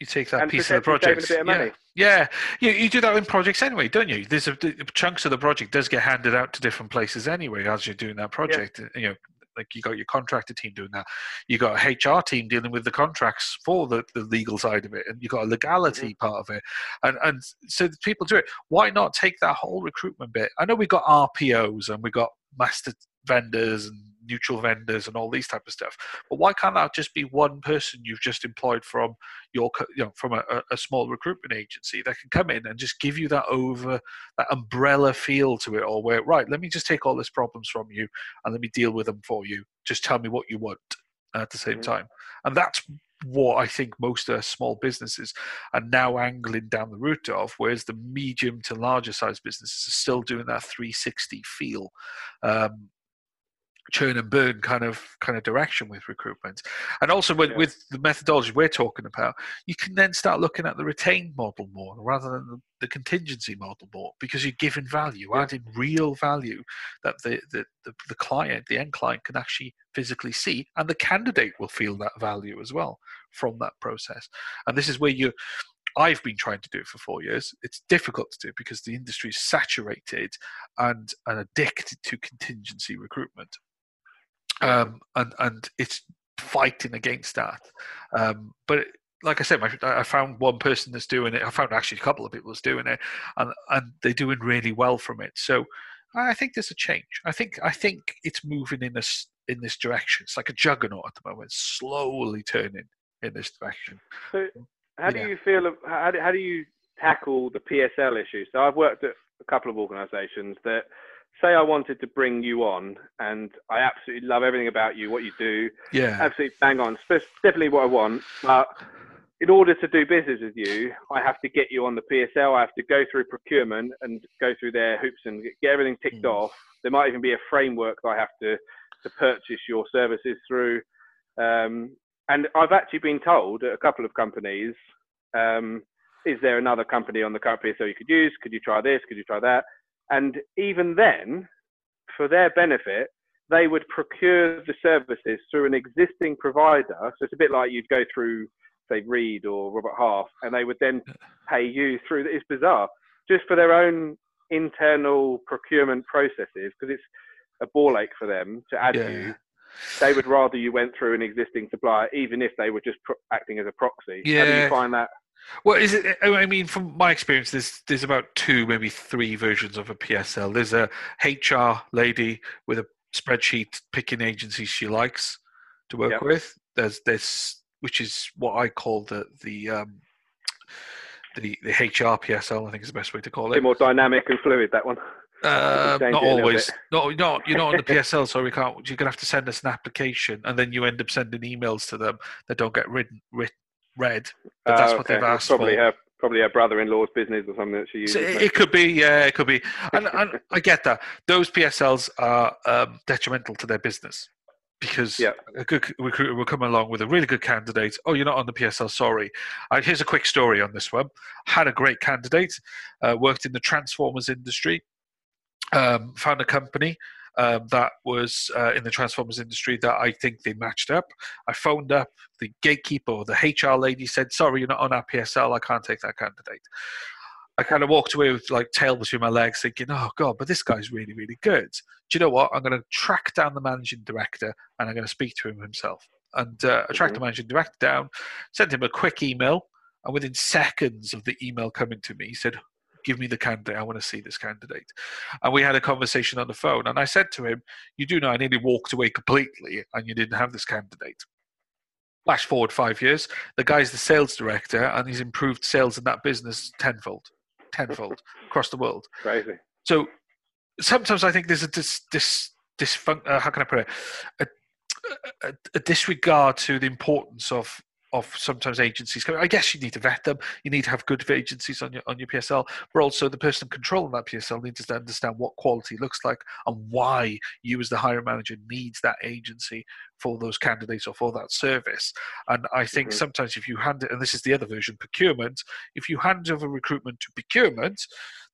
A: you take that and piece of the project. Of yeah, yeah. You, you do that in projects anyway, don't you? There's a, chunks of the project does get handed out to different places anyway as you're doing that project. Yeah. You know, like you got your contractor team doing that, you got a HR team dealing with the contracts for the, the legal side of it, and you got a legality mm-hmm. part of it, and and so people do it. Why not take that whole recruitment bit? I know we got RPOs and we got master vendors and neutral vendors and all these type of stuff. But why can't that just be one person you've just employed from your, you know, from a, a small recruitment agency that can come in and just give you that over that umbrella feel to it all? Where right, let me just take all these problems from you and let me deal with them for you. Just tell me what you want at the same mm-hmm. time, and that's what I think most uh, small businesses are now angling down the route of, whereas the medium to larger size businesses are still doing that 360 feel. Um, churn and burn kind of kind of direction with recruitment and also with, yeah. with the methodology we're talking about you can then start looking at the retained model more rather than the, the contingency model more because you're giving value yeah. adding real value that the, the, the, the client the end client can actually physically see and the candidate will feel that value as well from that process and this is where you I've been trying to do it for four years. It's difficult to do because the industry is saturated and, and addicted to contingency recruitment um, and and it's fighting against that. Um, but like I said, my, I found one person that's doing it. I found actually a couple of people that's doing it, and and they're doing really well from it. So I think there's a change. I think I think it's moving in this in this direction. It's like a juggernaut at the moment, slowly turning in this direction.
B: So, how do you feel? How, do, how do you tackle the PSL issue? So, I've worked at a couple of organisations that say I wanted to bring you on, and I absolutely love everything about you, what you do.
A: Yeah.
B: Absolutely bang on. It's definitely what I want. But in order to do business with you, I have to get you on the PSL. I have to go through procurement and go through their hoops and get everything ticked mm. off. There might even be a framework that I have to to purchase your services through. Um, and I've actually been told at a couple of companies, um, is there another company on the current PSL you could use? Could you try this? Could you try that? And even then, for their benefit, they would procure the services through an existing provider. So it's a bit like you'd go through, say, Reed or Robert Half, and they would then pay you through. It's bizarre, just for their own internal procurement processes, because it's a ball ache for them to add yeah. you. They would rather you went through an existing supplier, even if they were just pro- acting as a proxy.
A: Yeah. How
B: do you find that?
A: Well, is it? I mean, from my experience, there's there's about two, maybe three versions of a PSL. There's a HR lady with a spreadsheet picking agencies she likes to work yep. with. There's this, which is what I call the the um, the the HR PSL. I think is the best way to call it. A
B: bit more dynamic and fluid. That one.
A: Uh, not always. No, not you're not on the PSL, so we can't. You're gonna have to send us an application, and then you end up sending emails to them that don't get written, writ, read. But that's uh, okay. what they've asked
B: probably
A: for.
B: Her, probably her brother-in-law's business or something that she uses. So
A: it, it could be, yeah, it could be, and, and I get that. Those PSLs are um, detrimental to their business because yeah. a good recruiter will come along with a really good candidate. Oh, you're not on the PSL, sorry. Uh, here's a quick story on this one. Had a great candidate, uh, worked in the transformers industry, um, found a company um, that was uh, in the transformers industry that I think they matched up. I phoned up the gatekeeper the HR lady said, "Sorry, you're not on our PSL. I can't take that candidate." I kind of walked away with like tail between my legs, thinking, "Oh God, but this guy's really, really good." Do you know what? I'm going to track down the managing director and I'm going to speak to him himself. And uh, I tracked mm-hmm. the managing director down, sent him a quick email, and within seconds of the email coming to me, he said, give me the candidate. I want to see this candidate. And we had a conversation on the phone. And I said to him, You do know I nearly walked away completely and you didn't have this candidate. Flash forward five years, the guy's the sales director and he's improved sales in that business tenfold, tenfold across the world.
B: Crazy.
A: So sometimes I think there's a dis, dis, disfun- uh, how can I put it? A, a, a disregard to the importance of of sometimes agencies. I guess you need to vet them. You need to have good agencies on your on your PSL, but also the person controlling that PSL needs to understand what quality looks like and why you, as the hiring manager, needs that agency for those candidates or for that service. And I think mm-hmm. sometimes if you hand it, and this is the other version, procurement, if you hand over recruitment to procurement,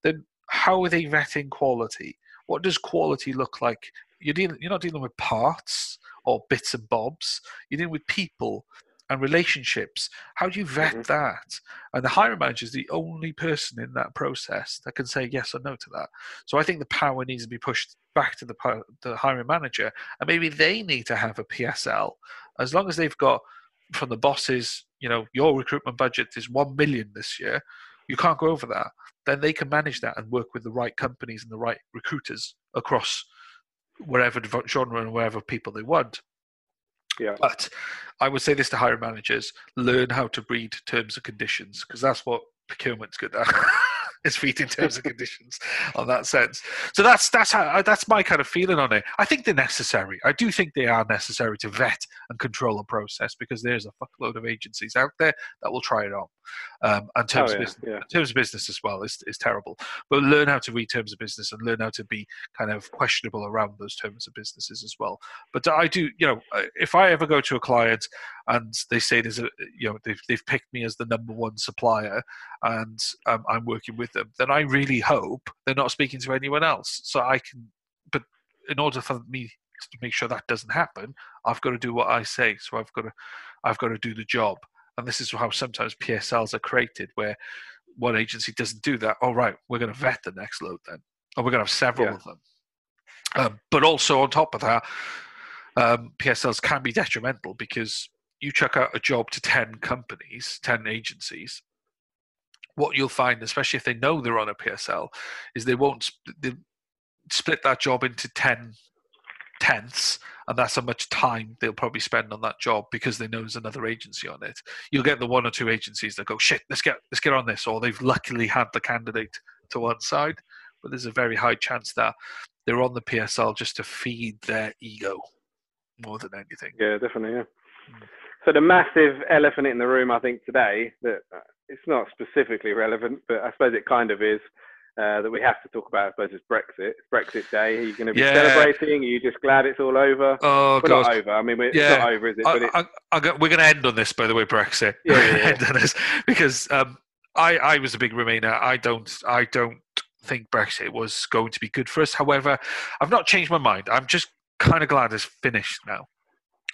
A: then how are they vetting quality? What does quality look like? You're dealing, you're not dealing with parts or bits and bobs. You're dealing with people and relationships. How do you vet mm-hmm. that? And the hiring manager is the only person in that process that can say yes or no to that. So I think the power needs to be pushed back to the, the hiring manager, and maybe they need to have a PSL. As long as they've got from the bosses, you know, your recruitment budget is one million this year. You can't go over that. Then they can manage that and work with the right companies and the right recruiters across wherever genre and wherever people they want.
B: Yeah.
A: But I would say this to hiring managers: learn how to read terms and conditions because that's what procurement's good at. is reading terms of conditions on that sense. So that's that's how that's my kind of feeling on it. I think they're necessary. I do think they are necessary to vet and control a process because there's a fuckload of agencies out there that will try it on. Um, and terms, oh, yeah, of business, yeah. terms of business as well is, is terrible. But learn how to read terms of business and learn how to be kind of questionable around those terms of businesses as well. But I do, you know, uh, if I ever go to a client and they say there's a, you know, they've, they've picked me as the number one supplier and um, I'm working with them, then I really hope they're not speaking to anyone else. So I can, but in order for me to make sure that doesn't happen, I've got to do what I say. So I've got to, I've got to do the job and this is how sometimes PSLs are created, where one agency doesn't do that. All oh, right, we're going to vet the next load then, or we're going to have several yeah. of them. Um, but also on top of that, um, PSLs can be detrimental because you chuck out a job to 10 companies, 10 agencies. What you'll find, especially if they know they're on a PSL, is they won't they split that job into 10 tenths, and that's how much time they'll probably spend on that job because they know there's another agency on it. You'll get the one or two agencies that go, "Shit, let's get let's get on this," or they've luckily had the candidate to one side, but there's a very high chance that they're on the PSL just to feed their ego more than anything.
B: Yeah, definitely. Yeah. Mm. So the massive elephant in the room, I think today that uh, it's not specifically relevant, but I suppose it kind of is uh, that we have to talk about. I suppose it's Brexit. It's Brexit Day. Are you going to be yeah. celebrating? Are you just glad it's all over?
A: Oh
B: well,
A: God,
B: not over. I mean, it's yeah. not over, is it?
A: I, I, I, we're going to end on this, by the way, Brexit. Yeah, yeah, end on this because um, I, I was a big Remainer. I don't, I don't think Brexit was going to be good for us. However, I've not changed my mind. I'm just kind of glad it's finished now.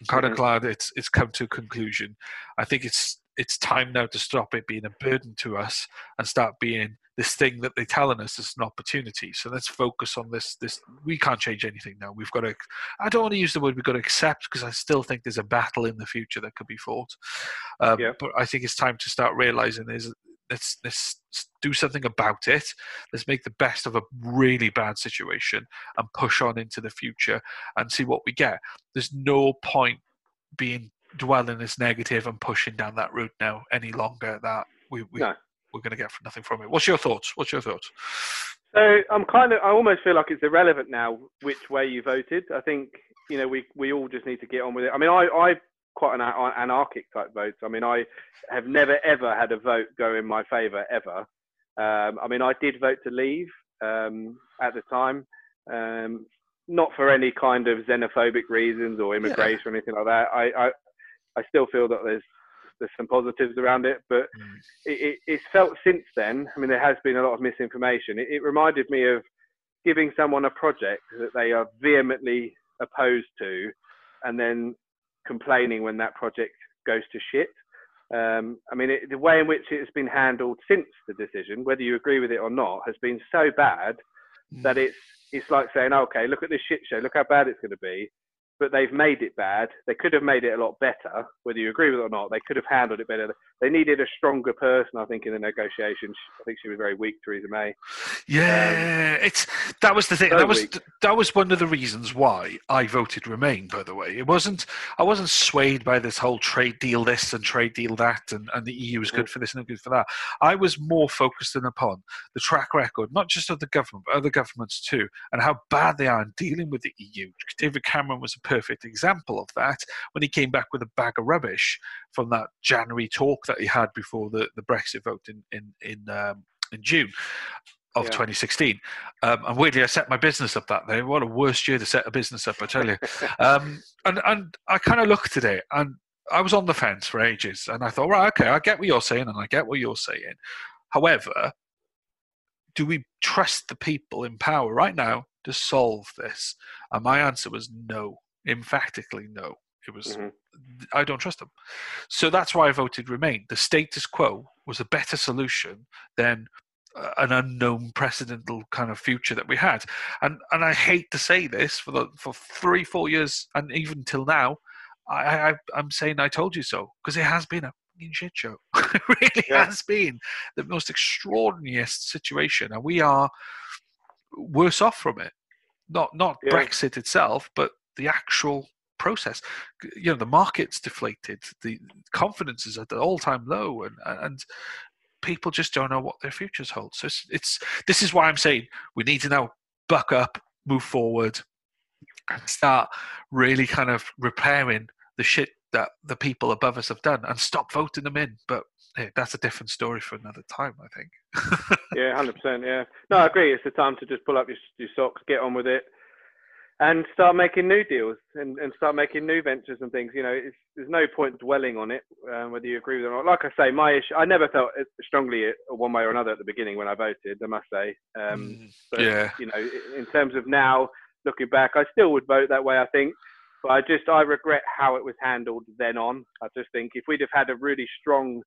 A: I'm kind of mm-hmm. glad it's it's come to a conclusion. I think it's it's time now to stop it being a burden to us and start being this thing that they're telling us is an opportunity. So let's focus on this. This we can't change anything now. We've got to. I don't want to use the word we've got to accept because I still think there's a battle in the future that could be fought. Um, yeah. But I think it's time to start realizing is let's let's do something about it. Let's make the best of a really bad situation and push on into the future and see what we get. There's no point being dwelling this negative and pushing down that route now any longer. That we, we no we're going to get nothing from it. What's your thoughts? What's your thoughts?
B: So I'm kind of, I almost feel like it's irrelevant now which way you voted. I think you know we we all just need to get on with it. I mean, I I quite an anarchic type vote. I mean, I have never ever had a vote go in my favour ever. Um, I mean, I did vote to leave um, at the time, um, not for any kind of xenophobic reasons or immigration yeah. or anything like that. I, I I still feel that there's there's some positives around it, but mm. it, it, it's felt since then. I mean, there has been a lot of misinformation. It, it reminded me of giving someone a project that they are vehemently opposed to, and then complaining when that project goes to shit. Um, I mean, it, the way in which it has been handled since the decision, whether you agree with it or not, has been so bad mm. that it's it's like saying, okay, look at this shit show, look how bad it's going to be but they've made it bad. They could have made it a lot better, whether you agree with it or not. They could have handled it better. They needed a stronger person, I think, in the negotiations. I think she was very weak, Theresa May.
A: Yeah, um, it's that was the thing. So that was weak. that was one of the reasons why I voted Remain. By the way, it wasn't I wasn't swayed by this whole trade deal this and trade deal that, and, and the EU is good mm. for this and good for that. I was more focused in upon the track record, not just of the government, but other governments too, and how bad they are in dealing with the EU. David Cameron was a perfect example of that when he came back with a bag of rubbish from that January talk that he had before the, the Brexit vote in in in, um, in June of yeah. 2016. Um, and weirdly, I set my business up that day. What a worst year to set a business up, I tell you. um, and and I kind of looked at it, and I was on the fence for ages, and I thought, right, okay, I get what you're saying, and I get what you're saying. However, do we trust the people in power right now to solve this? And my answer was no emphatically no. It was mm-hmm. I don't trust them. So that's why I voted Remain. The status quo was a better solution than uh, an unknown precedental kind of future that we had. And and I hate to say this for the for three four years and even till now, I, I I'm saying I told you so because it has been a shit show. it really yeah. has been the most extraordinary situation, and we are worse off from it. Not not yeah. Brexit itself, but the actual process. You know, the market's deflated, the confidence is at the all-time low, and and people just don't know what their futures hold. So it's, it's this is why I'm saying we need to now buck up, move forward, and start really kind of repairing the shit that the people above us have done, and stop voting them in. But hey, that's a different story for another time, I think.
B: yeah, hundred percent. Yeah, no, I agree. It's the time to just pull up your, your socks, get on with it and start making new deals and, and start making new ventures and things. You know, there's no point dwelling on it, um, whether you agree with it or not. Like I say, my issue, I never felt strongly one way or another at the beginning when I voted, I must say. Um,
A: mm, but, yeah.
B: You know, in terms of now looking back, I still would vote that way, I think. But I just, I regret how it was handled then on. I just think if we'd have had a really strong,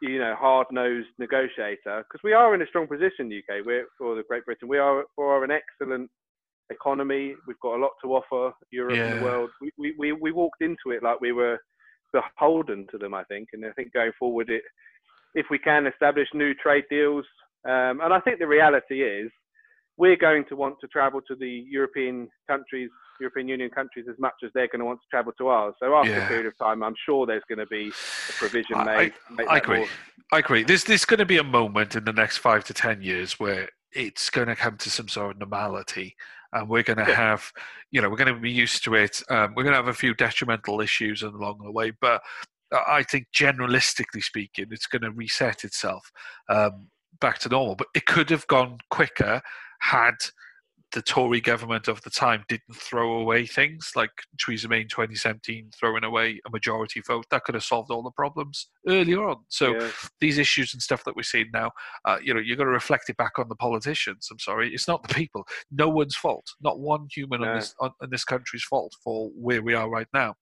B: you know, hard-nosed negotiator, because we are in a strong position, UK, we're, or the Great Britain, we are, we are an excellent economy. We've got a lot to offer Europe and the world. We, we, we, we walked into it like we were beholden to them, I think. And I think going forward, it, if we can establish new trade deals, um, and I think the reality is we're going to want to travel to the European countries, European Union countries, as much as they're going to want to travel to ours. So after
A: Yeah.
B: a period of time, I'm sure there's going to be a provision
A: I-
B: made. make
A: I agree.
B: more-
A: I agree. There's there's going to be a moment in the next five to ten years where it's going to come to some sort of normality, and we're going to
B: Yeah.
A: have, you know, we're going to be used to it. Um, we're going to have a few detrimental issues along the way, but I think generalistically speaking, it's going to reset itself um, back to normal. But it could have gone quicker had the Tory government of the time didn't throw away things like Theresa May in 2017 throwing away a majority vote. That could have solved all the problems earlier on. So
B: yeah.
A: these issues and stuff that we're seeing now, uh, you know, you've got to reflect it back on the politicians. I'm sorry, it's not the people. No one's fault. Not one human
B: No.
A: on this on, on this country's fault for where we are right now.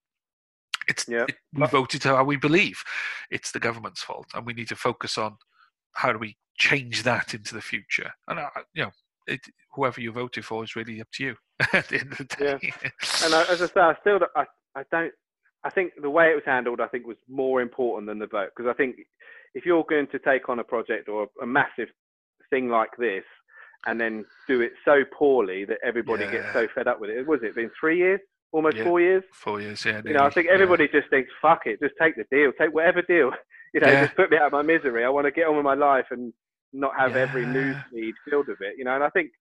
A: It's
B: Yeah.
A: it, we
B: But-
A: voted how we believe. It's the government's fault, and we need to focus on how do we change that into the future. And you know, it, whoever you voted for is really up to you at the end of the
B: Yeah. And I, as I say, I still don't- I, I don't. I think the way it was handled, I think, was more important than the vote because I think if you're going to take on a project or a, massive thing like this and then do it so poorly that everybody
A: Yeah.
B: gets so fed up with it, was it been three years, almost
A: Yeah.
B: four years?
A: Four years, yeah.
B: You know, I think everybody just thinks, fuck it, just take the deal, take whatever deal. You know, just put me out of my misery. I want to get on with my life and not have every news
A: Yeah.
B: feed filled with it. You know, and I think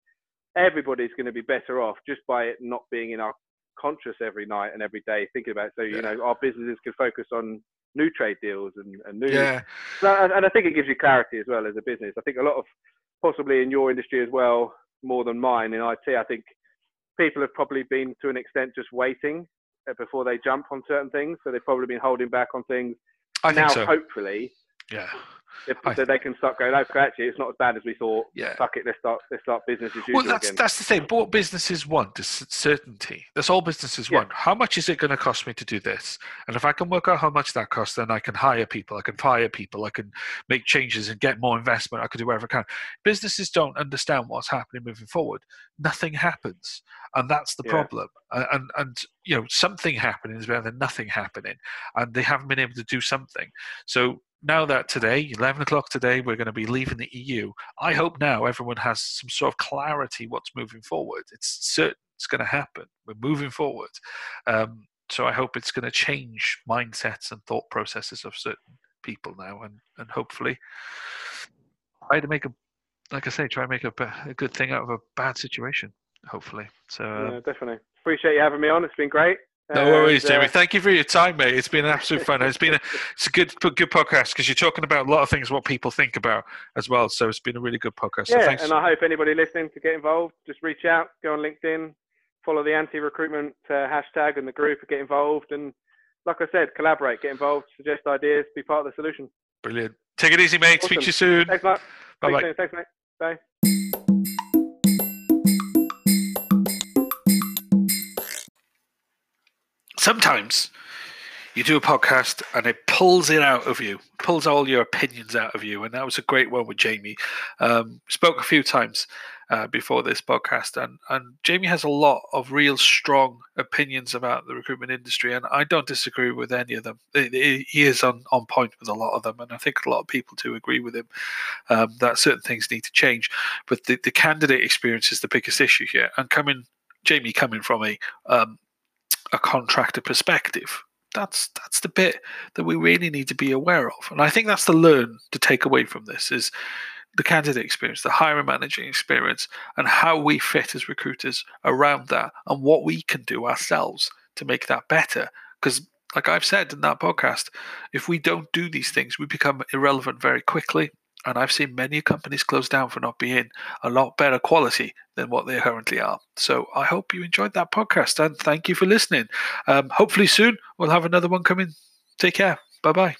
B: everybody's going to be better off just by it not being in our conscious every night and every day thinking about. it. So you
A: Yeah.
B: know, our businesses can focus on new trade deals and, and new.
A: Yeah,
B: So, and, and I think it gives you clarity as well as a business. I think a lot of possibly in your industry as well, more than mine in IT. I think people have probably been to an extent just waiting uh, before they jump on certain things. So they've probably been holding back on things.
A: I think
B: now,
A: so.
B: hopefully,
A: Yeah, I-
B: that they can start going. Oh, actually, it's not as bad as we thought.
A: yeah.
B: Fuck it, let's start. Let's start business as usual
A: Well, that's
B: again.
A: that's the thing. But what businesses want is certainty. That's all businesses
B: Yeah.
A: want. How much is it going to cost me to do this? And if I can work out how much that costs, then I can hire people. I can fire people. I can make changes and get more investment. I can do whatever I can. Businesses don't understand what's happening moving forward. Nothing happens, and that's the
B: Yeah.
A: problem. And, and and you know something happening is better than nothing happening, and they haven't been able to do something. So. Now that today, 11 o'clock today, we're going to be leaving the EU. I hope now everyone has some sort of clarity what's moving forward. It's certain it's going to happen. We're moving forward. Um, so I hope it's going to change mindsets and thought processes of certain people now, and and hopefully try to make a, like I say, try and make a, a good thing out of a bad situation. Hopefully. So. um,
B: yeah, definitely. Appreciate you having me on. It's been great.
A: No worries,
B: And, uh,
A: Jamie. Thank you for your time, mate. It's been an absolute fun. It's been a, it's a good good podcast because you're talking about a lot of things what people think about as well. So it's been a really good podcast. So
B: yeah,
A: thanks.
B: and I hope anybody listening to get involved, just reach out, go on LinkedIn, follow the anti-recruitment uh, hashtag and the group, get involved, and like I said, collaborate, get involved, suggest ideas, be part of the solution.
A: Brilliant. Take it easy, mate. Speak to you soon.
B: Thanks, Mark.
A: Bye
B: soon. Thanks, mate. Bye.
A: Sometimes you do a podcast and it pulls it out of you, pulls all your opinions out of you. And that was a great one with Jamie. Um, spoke a few times uh, before this podcast, and, and Jamie has a lot of real strong opinions about the recruitment industry, and I don't disagree with any of them. He- He he is on, on point with a lot of them, and I think a lot of people do agree with him um, that certain things need to change. But the, the candidate experience is the biggest issue here. And coming, Jamie, coming from a um, a contractor perspective. That's that's the bit that we really need to be aware of, and I think that's the learn to take away from this is the candidate experience, the hiring managing experience, and how we fit as recruiters around that, and what we can do ourselves to make that better. Because, like I've said in that podcast, if we don't do these things, we become irrelevant very quickly. And I've seen many companies close down for not being a lot better quality than what they currently are. So I hope you enjoyed that podcast and thank you for listening. Um, hopefully soon we'll have another one coming. Take care. Bye bye.